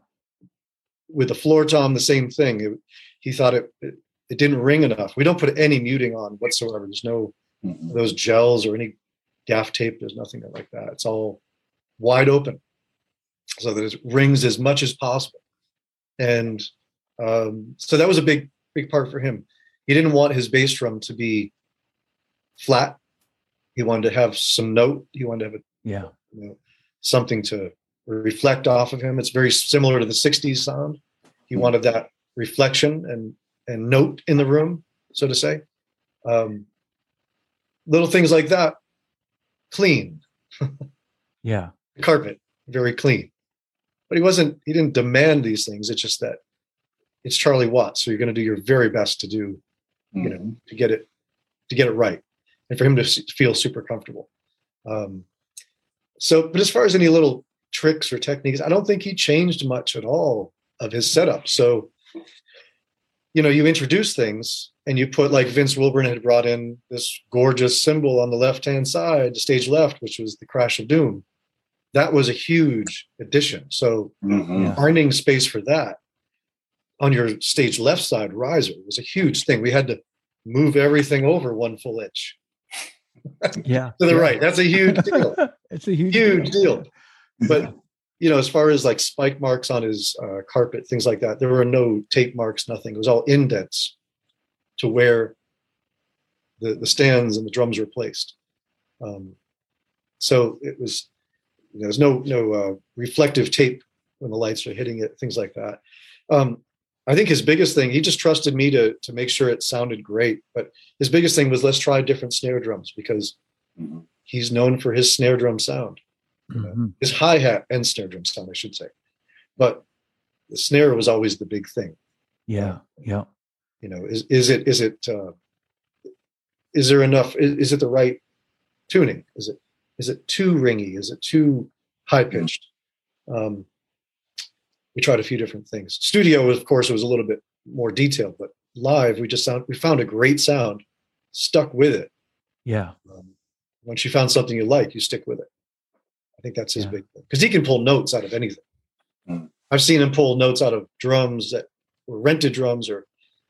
With the floor tom the same thing. It, he thought it, it it didn't ring enough. We don't put any muting on whatsoever. There's no Mhm. those gels or any gaff tape. There's nothing like that. It's all wide open. So that it rings as much as possible. And um, so that was a big big part for him. He didn't want his bass drum to be flat. He wanted to have some note. He wanted to have a, yeah, you know, something to reflect off of him. It's very similar to the 60s sound. He wanted that reflection and and note in the room so to say. Um, little things like that. Clean. Yeah, carpet very clean. But he wasn't he didn't demand these things. It's just that it's charlie watts so you're going to do your very best to do you know Mhm. to get it to get it right and for him to feel super comfortable. Um, so but as far as any little tricks or techniques i don't think he changed much at all of his setup so you know you introduce things and you put like vince wilburn had brought in this gorgeous cymbal on the left hand side the stage left which was the crash of doom that was a huge addition so Mhm. Yeah. finding space for that on your stage left side riser was a huge thing. We had to move everything over one full inch yeah. to the yeah. right. That's a huge deal. it's a huge, huge deal. Mm-hmm. But you know, as far as like spike marks on his uh, carpet, things like that, there were no tape marks, nothing. It was all indents to where the the stands and the drums were placed. Um, so it was you know, there's no no uh, reflective tape when the lights are hitting it, things like that. Um, I think his biggest thing, he just trusted me to to make sure it sounded great. But his biggest thing was let's try different snare drums because Mhm. he's known for his snare drum sound, Mhm. his hi hat and snare drum sound, I should say. But the snare was always the big thing. Yeah, yeah, You know, is is it is it uh, is there enough? Is, is it the right tuning? Is it is it too ringy? Is it too high pitched? Um, we tried a few different things. Studio, of course, was a little bit more detailed, but live, we just sound we found a great sound, stuck with it. yeah, Um, once you found something you like, you stick with it. I think that's his Yeah. big thing because he can pull notes out of anything. Mm. I've seen him pull notes out of drums that were rented drums or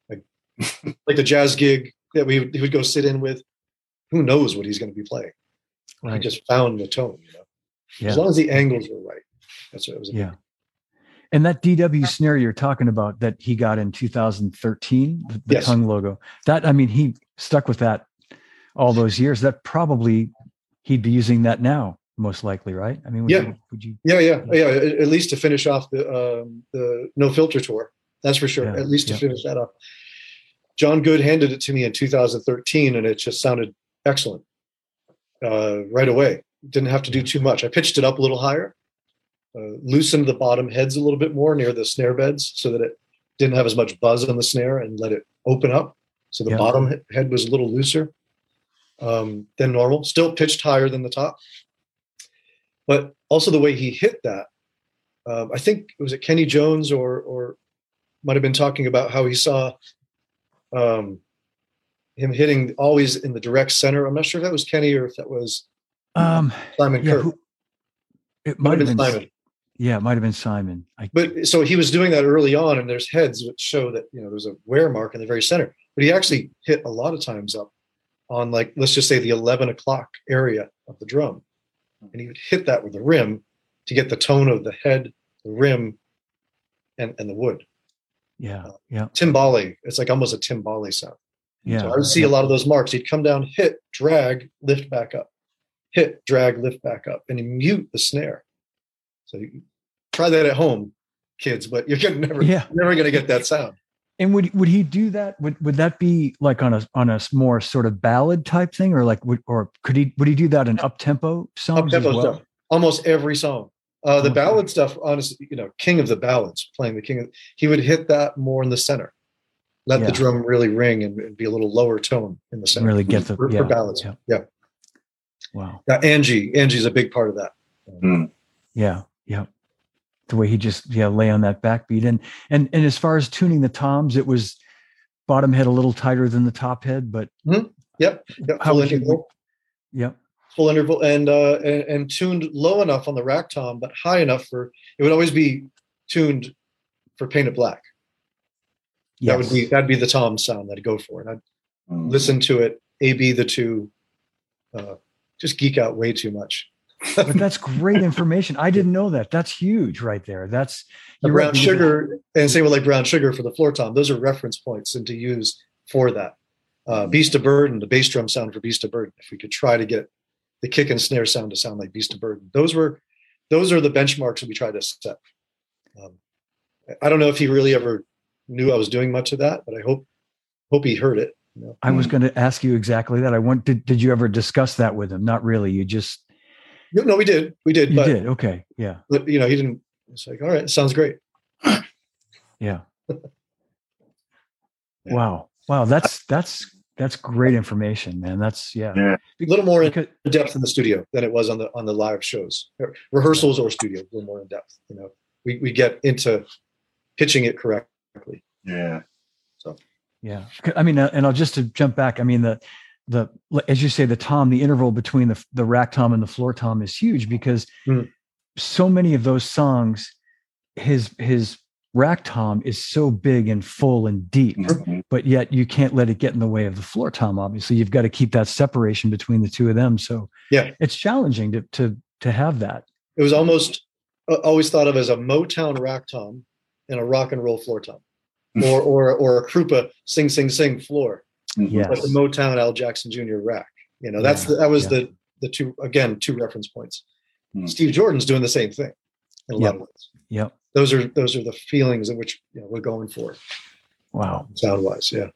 like, like the jazz gig that we he would go sit in with. Who knows what he's going to be playing? He just found the tone. You know, Yeah. as long as the angles were right. That's what it was. Yeah. And that DW snare you're talking about that he got in 2013, the, the Yes. tongue logo, that, I mean, he stuck with that all those years. That probably he'd be using that now most likely, right? I mean, would Yeah. you, would you Yeah, yeah, yeah. At least to finish off the um, the no filter tour. That's for sure. Yeah, At least to yeah. finish that off. John Good handed it to me in 2013, and it just sounded excellent uh, right away. Didn't have to do too much. I pitched it up a little higher, uh, loosened the bottom heads a little bit more near the snare beds, so that it didn't have as much buzz on the snare, and let it open up. So the Yeah. bottom head was a little looser um, than normal. Still pitched higher than the top, but also the way he hit that um, I think it was it Kenny Jones or or might have been talking about how he saw um, him hitting always in the direct center. I'm not sure if that was Kenny or if that was um Simon yeah, Kirke. who, it might might have have been been Simon. yeah, it might have been Simon. I, But so he was doing that early on, and there's heads which show that you know there's a wear mark in the very center. But he actually hit a lot of times up on like let's just say the 11 o'clock area of the drum, and he would hit that with the rim to get the tone of the head, the rim, and and the wood. yeah, uh, yeah, timbale. It's like almost a timbale sound. yeah. So I would see a lot of those marks. He'd come down, hit, drag, lift back up, hit, drag, lift back up, and he mute the snare. So you try that at home, kids, but you're gonna never, Yeah. never gonna get that sound. And would would he do that? Would would that be like on a on a more sort of ballad type thing, or like would or could he would he do that in up tempo songs Up-tempo as well? stuff. Almost every song. Uh, the Okay. ballad stuff, honestly, you know, king of the ballads, playing the king of, he would hit that more in the center. Let Yeah. the drum really ring and, and be a little lower tone in the center. Really get the for, yeah, for ballads. Yeah. yeah. Wow. Yeah, Angie. Angie's a big part of that. Yeah, yeah. The way he just yeah lay on that backbeat and and and as far as tuning the toms, it was bottom head a little tighter than the top head, but Yep. Yep. How full would you- interval, yeah, full interval, and, uh, and and tuned low enough on the rack tom, but high enough for it would always be tuned for Paint It Black. That would be that'd be the tom sound that I'd go for, and I'd Mm. listen to it. A B the two, uh, just geek out way too much. But that's great information. I didn't know that. That's huge right there. That's The you're right, brown sugar and same with like brown sugar for the floor tom. Those are reference points and to use for that. Uh, Beast of Burden, the bass drum sound for Beast of Burden. If we could try to get the kick and snare sound to sound like Beast of Burden, those were those are the benchmarks that we tried to set. Um, I don't know if he really ever knew I was doing much of that, but I hope hope he heard it. You know? I was going to ask you exactly that. I want did did you ever discuss that with him? Not really. You just No, we did, we did, you but, did. Okay. Yeah. but you know he didn't. It's like, all right, sounds great. Yeah. Yeah. Wow. Wow. That's that's that's great information, man. That's yeah. Yeah. A little more in Because, depth in the studio than it was on the on the live shows, rehearsals or studio. A little more in depth. You know, we we get into pitching it correctly. Yeah. So. Yeah. I mean, uh, and I'll just to jump back. I mean, the the as you say, the tom, the interval between the the rack tom and the floor tom is huge because Mm. so many of those songs, his his rack tom is so big and full and deep. Mhm. but yet you can't let it get in the way of the floor tom obviously you've got to keep that separation between the two of them so Yeah. it's challenging to to to have that It was almost uh, always thought of as a Motown rack tom and a rock and roll floor tom, or or or a Krupa sing sing sing floor, Mhm. Yeah. like the Motown Al Jackson Jr. rack. You know, that's Yeah, the, that was yeah. the the two again two reference points. Hmm. Steve Jordan's doing the same thing in a Yeah. lot of ways. yep Those are those are the feelings in which you know, we're going for wow sound wise. Yeah.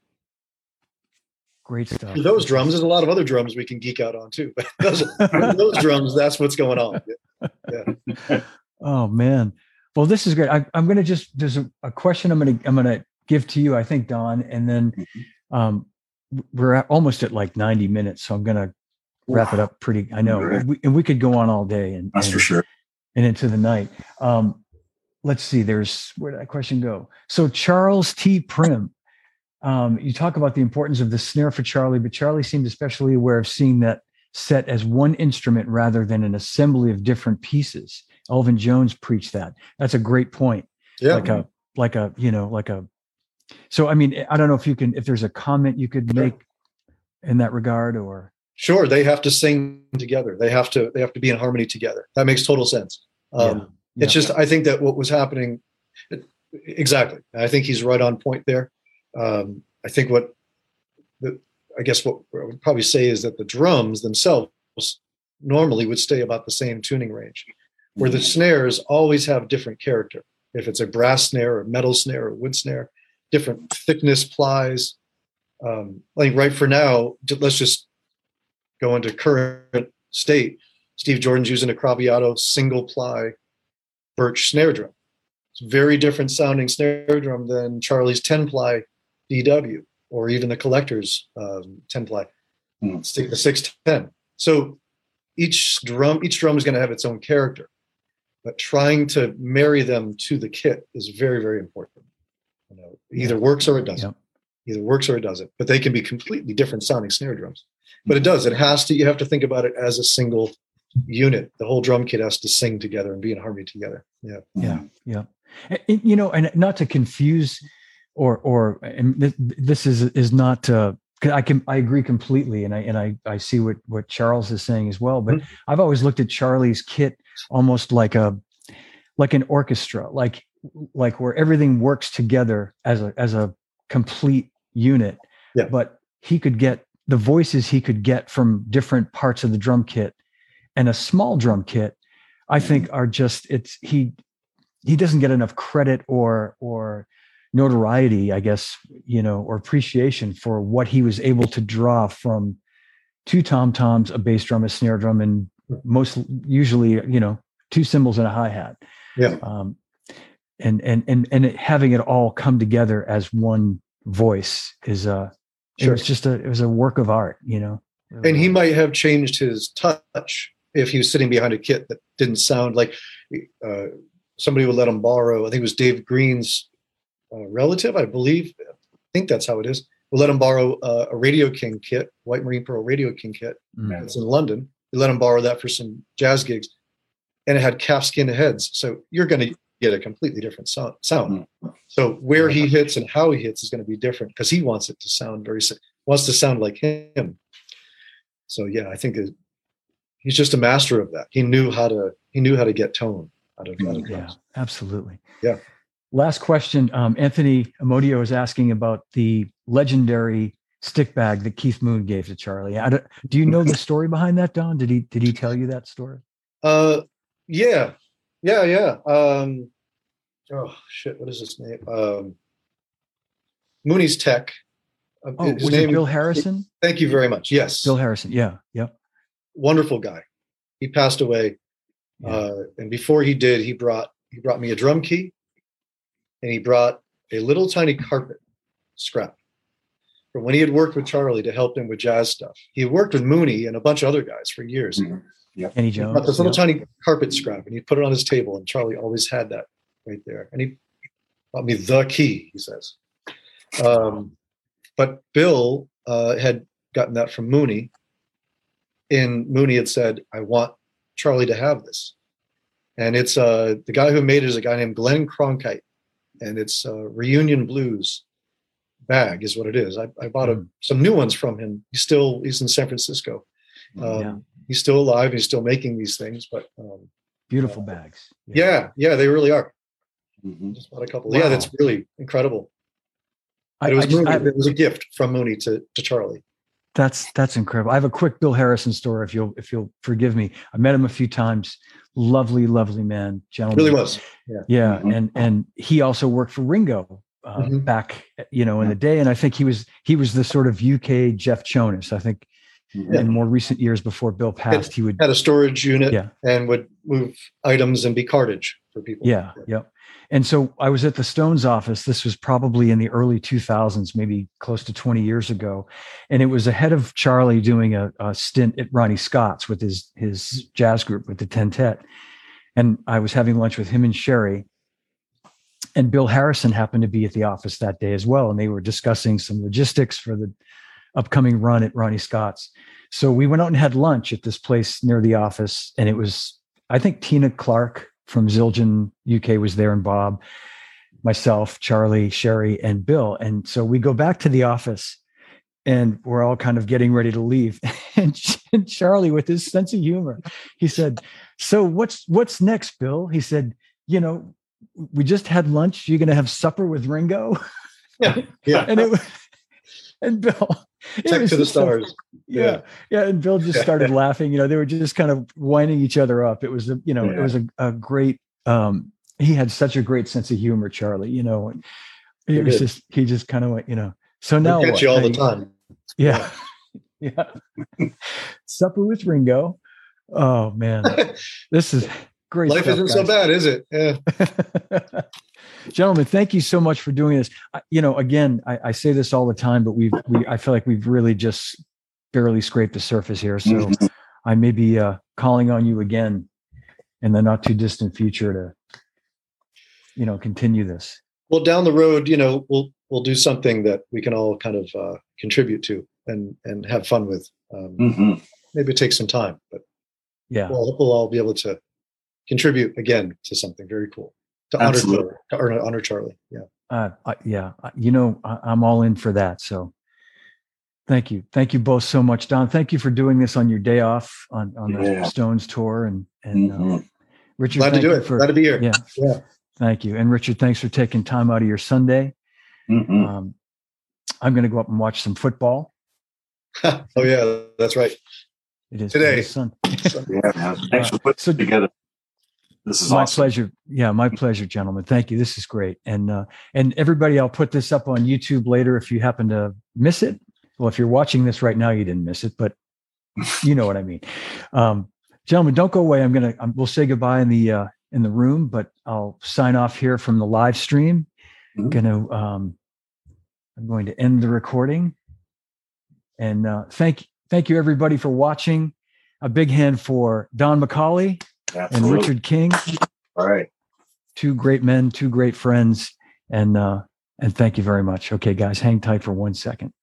great stuff For those drums, there's a lot of other drums we can geek out on too. those, those drums, that's what's going on. Yeah. Oh man well this is great I, i'm going to just there's a, a question i'm going to i'm going to give to you i think don and then Mm-hmm. um we're at, almost at like 90 minutes so i'm going to wrap it up pretty i know Right. we, and we could go on all day and, That's and for sure. and into the night. Um, let's see, there's where did that question go? So Charles T. Prim, um, you talk about the importance of the snare for Charlie, but Charlie seemed especially aware of seeing that set as one instrument rather than an assembly of different pieces. Elvin Jones preached that. That's a great point. Yeah. Like a like a you know like a. So I mean, I don't know if you can if there's a comment you could Sure. make in that regard or Sure, they have to sing together. They have to they have to be in harmony together. That makes total sense. Um, Yeah. It's just I think that what was happening exactly. I think he's right on point there. Um, I think what the I guess what I would probably say is that the drums themselves normally would stay about the same tuning range, where the snares always have different character. If it's a brass snare or metal snare or wood snare, different thickness plies. Um, like right for now, let's just go into current state. Steve Jordan's using a Craviotto single ply birch snare drum. It's a very different sounding snare drum than Charlie's 10 ply DW or even the collector's um, 10 ply, mm. the 610. So each drum, each drum is going to have its own character, but trying to marry them to the kit is very, very important. You know, either works or it doesn't. Yep. Either works or it doesn't. But they can be completely different sounding snare drums. But it does. It has to. You have to think about it as a single unit. The whole drum kit has to sing together and be in harmony together. Yeah. Yeah. Yeah. And, you know, and not to confuse or or and this is is not uh, I can I agree completely, and I and I I see what what Charles is saying as well. But mm-hmm. I've always looked at Charlie's kit almost like a like an orchestra, like like where everything works together as a as a complete unit. Yeah. But he could get the voices he could get from different parts of the drum kit, and a small drum kit, I think, mm-hmm. are just it's he he doesn't get enough credit or or notoriety, I guess, you know, or appreciation for what he was able to draw from two tom toms, a bass drum, a snare drum, and most usually, you know, two cymbals and a hi hat. Yeah. Um, and and and and it, having it all come together as one voice is uh sure. it was just a it was a work of art, you know. And he might have changed his touch if he was sitting behind a kit that didn't sound like uh, somebody would let him borrow. I think it was Dave Green's uh, relative, I believe. I think that's how it is. We let him borrow uh, a Radio King kit, White Marine Pearl Radio King kit. Mm. It's in London. We let him borrow that for some jazz gigs, and it had calfskin heads. So you're going to get a completely different sound. sound. Mm. So where he hits and how he hits is going to be different because he wants it to sound very wants to sound like him. So yeah, I think it, he's just a master of that. He knew how to he knew how to get tone out of, out of yeah, absolutely. Yeah. Last question. Um, Anthony Amodio is asking about the legendary stick bag that Keith Moon gave to Charlie. do you know the story behind that, Don? Did he did he tell you that story? Uh, yeah, yeah, yeah. Um, oh shit, what is his name? Um, Mooney's Tech. Uh, oh, his was name, it Bill Harrison? Thank you very much. Yes, Bill Harrison. Yeah, yep. Wonderful guy. He passed away, yeah. uh, and before he did, he brought he brought me a drum key and he brought a little tiny carpet scrap from when he had worked with Charlie to help him with jazz stuff. He worked with Mooney and a bunch of other guys for years. Mm-hmm. Yeah. Kenny Jones. This little tiny carpet scrap and he put it on his table, and Charlie always had that right there. And he brought me the key, he says. Um, but Bill uh, had gotten that from Mooney, and Mooney had said, I want Charlie to have this. And it's uh, the guy who made it is a guy named Glenn Cronkite and it's a reunion blues bag is what it is. I, I bought a, mm. some new ones from him. He's still he's in San Francisco. Um, yeah. He's still alive. He's still making these things, but um, beautiful uh, bags. Yeah. yeah, yeah, they really are. Mm-hmm. Just bought a couple. Wow. Yeah, that's really incredible. I, it, was just, Mooney, it was a gift from Mooney to, to Charlie. That's that's incredible. I have a quick Bill Harrison story, if you'll if you'll forgive me. I met him a few times lovely, lovely man, gentleman. Really was. Yeah. Yeah. Mm-hmm. And and he also worked for Ringo uh, mm-hmm. back, you know, in the day. And I think he was he was the sort of UK Jeff Jonas. I think yeah. in more recent years before Bill passed, he would had a storage unit yeah. and would move items and be cartage for people. Yeah. Yeah. And so I was at the Stones office. This was probably in the early 2000s, maybe close to 20 years ago. And it was ahead of Charlie doing a, a stint at Ronnie Scott's with his, his jazz group with the Tentet. And I was having lunch with him and Sherry. And Bill Harrison happened to be at the office that day as well. And they were discussing some logistics for the upcoming run at Ronnie Scott's. So we went out and had lunch at this place near the office. And it was, I think, Tina Clark from Zildjian UK was there and Bob, myself, Charlie, Sherry, and Bill. And so we go back to the office and we're all kind of getting ready to leave. And, Charlie, with his sense of humor, he said, So what's what's next, Bill? He said, you know, we just had lunch. You're gonna have supper with Ringo. Yeah. yeah. and it and Bill. Tech to the stars. yeah, yeah, yeah, And Bill just started laughing. You know, they were just kind of winding each other up. It was a, you know, yeah. it was a, a great. um He had such a great sense of humor, Charlie. You know, and it was just he just kind of went, you know. So now catch you all the time. Yeah, yeah. Supper with Ringo. Oh man, this is great. Life stuff, isn't guys. so bad, is it? Yeah. Gentlemen, thank you so much for doing this. I, you know, again, I, I, say this all the time, but we've, we, I feel like we've really just barely scraped the surface here. So mm-hmm. I may be uh, calling on you again in the not too distant future to, you know, continue this. Well, down the road, you know, we'll we'll do something that we can all kind of uh, contribute to and and have fun with. Um, mm-hmm. Maybe it takes some time, but yeah, we'll, we'll all be able to contribute again to something very cool to honor Charlie, to honor Charlie. Yeah. Uh, yeah. You know, I, I'm all in for that. So thank you. Thank you both so much, Don. Thank you for doing this on your day off on, on the yeah. Stones tour and, and, uh, mm-hmm. uh, Richard, glad to do it. For, glad to be here. Yeah. Yeah. Thank you. And Richard, thanks for taking time out of your Sunday. Mm-hmm. Um, I'm going to go up and watch some football. oh yeah, that's right. It is today. Sun. yeah, man. Thanks for putting so, together this is my awesome. pleasure. Yeah, my pleasure, gentlemen. Thank you. This is great. And uh, and everybody, I'll put this up on YouTube later if you happen to miss it. Well, if you're watching this right now, you didn't miss it, but you know what I mean. Um, gentlemen, don't go away. I'm gonna I'm, we'll say goodbye in the uh, in the room, but I'll sign off here from the live stream. Mm-hmm. Gonna um, I'm going to end the recording. And uh, thank thank you everybody for watching. A big hand for Don McAulay Absolutely. and Richard King. All right. Two great men, two great friends. And uh, and thank you very much. Okay, guys, hang tight for one second.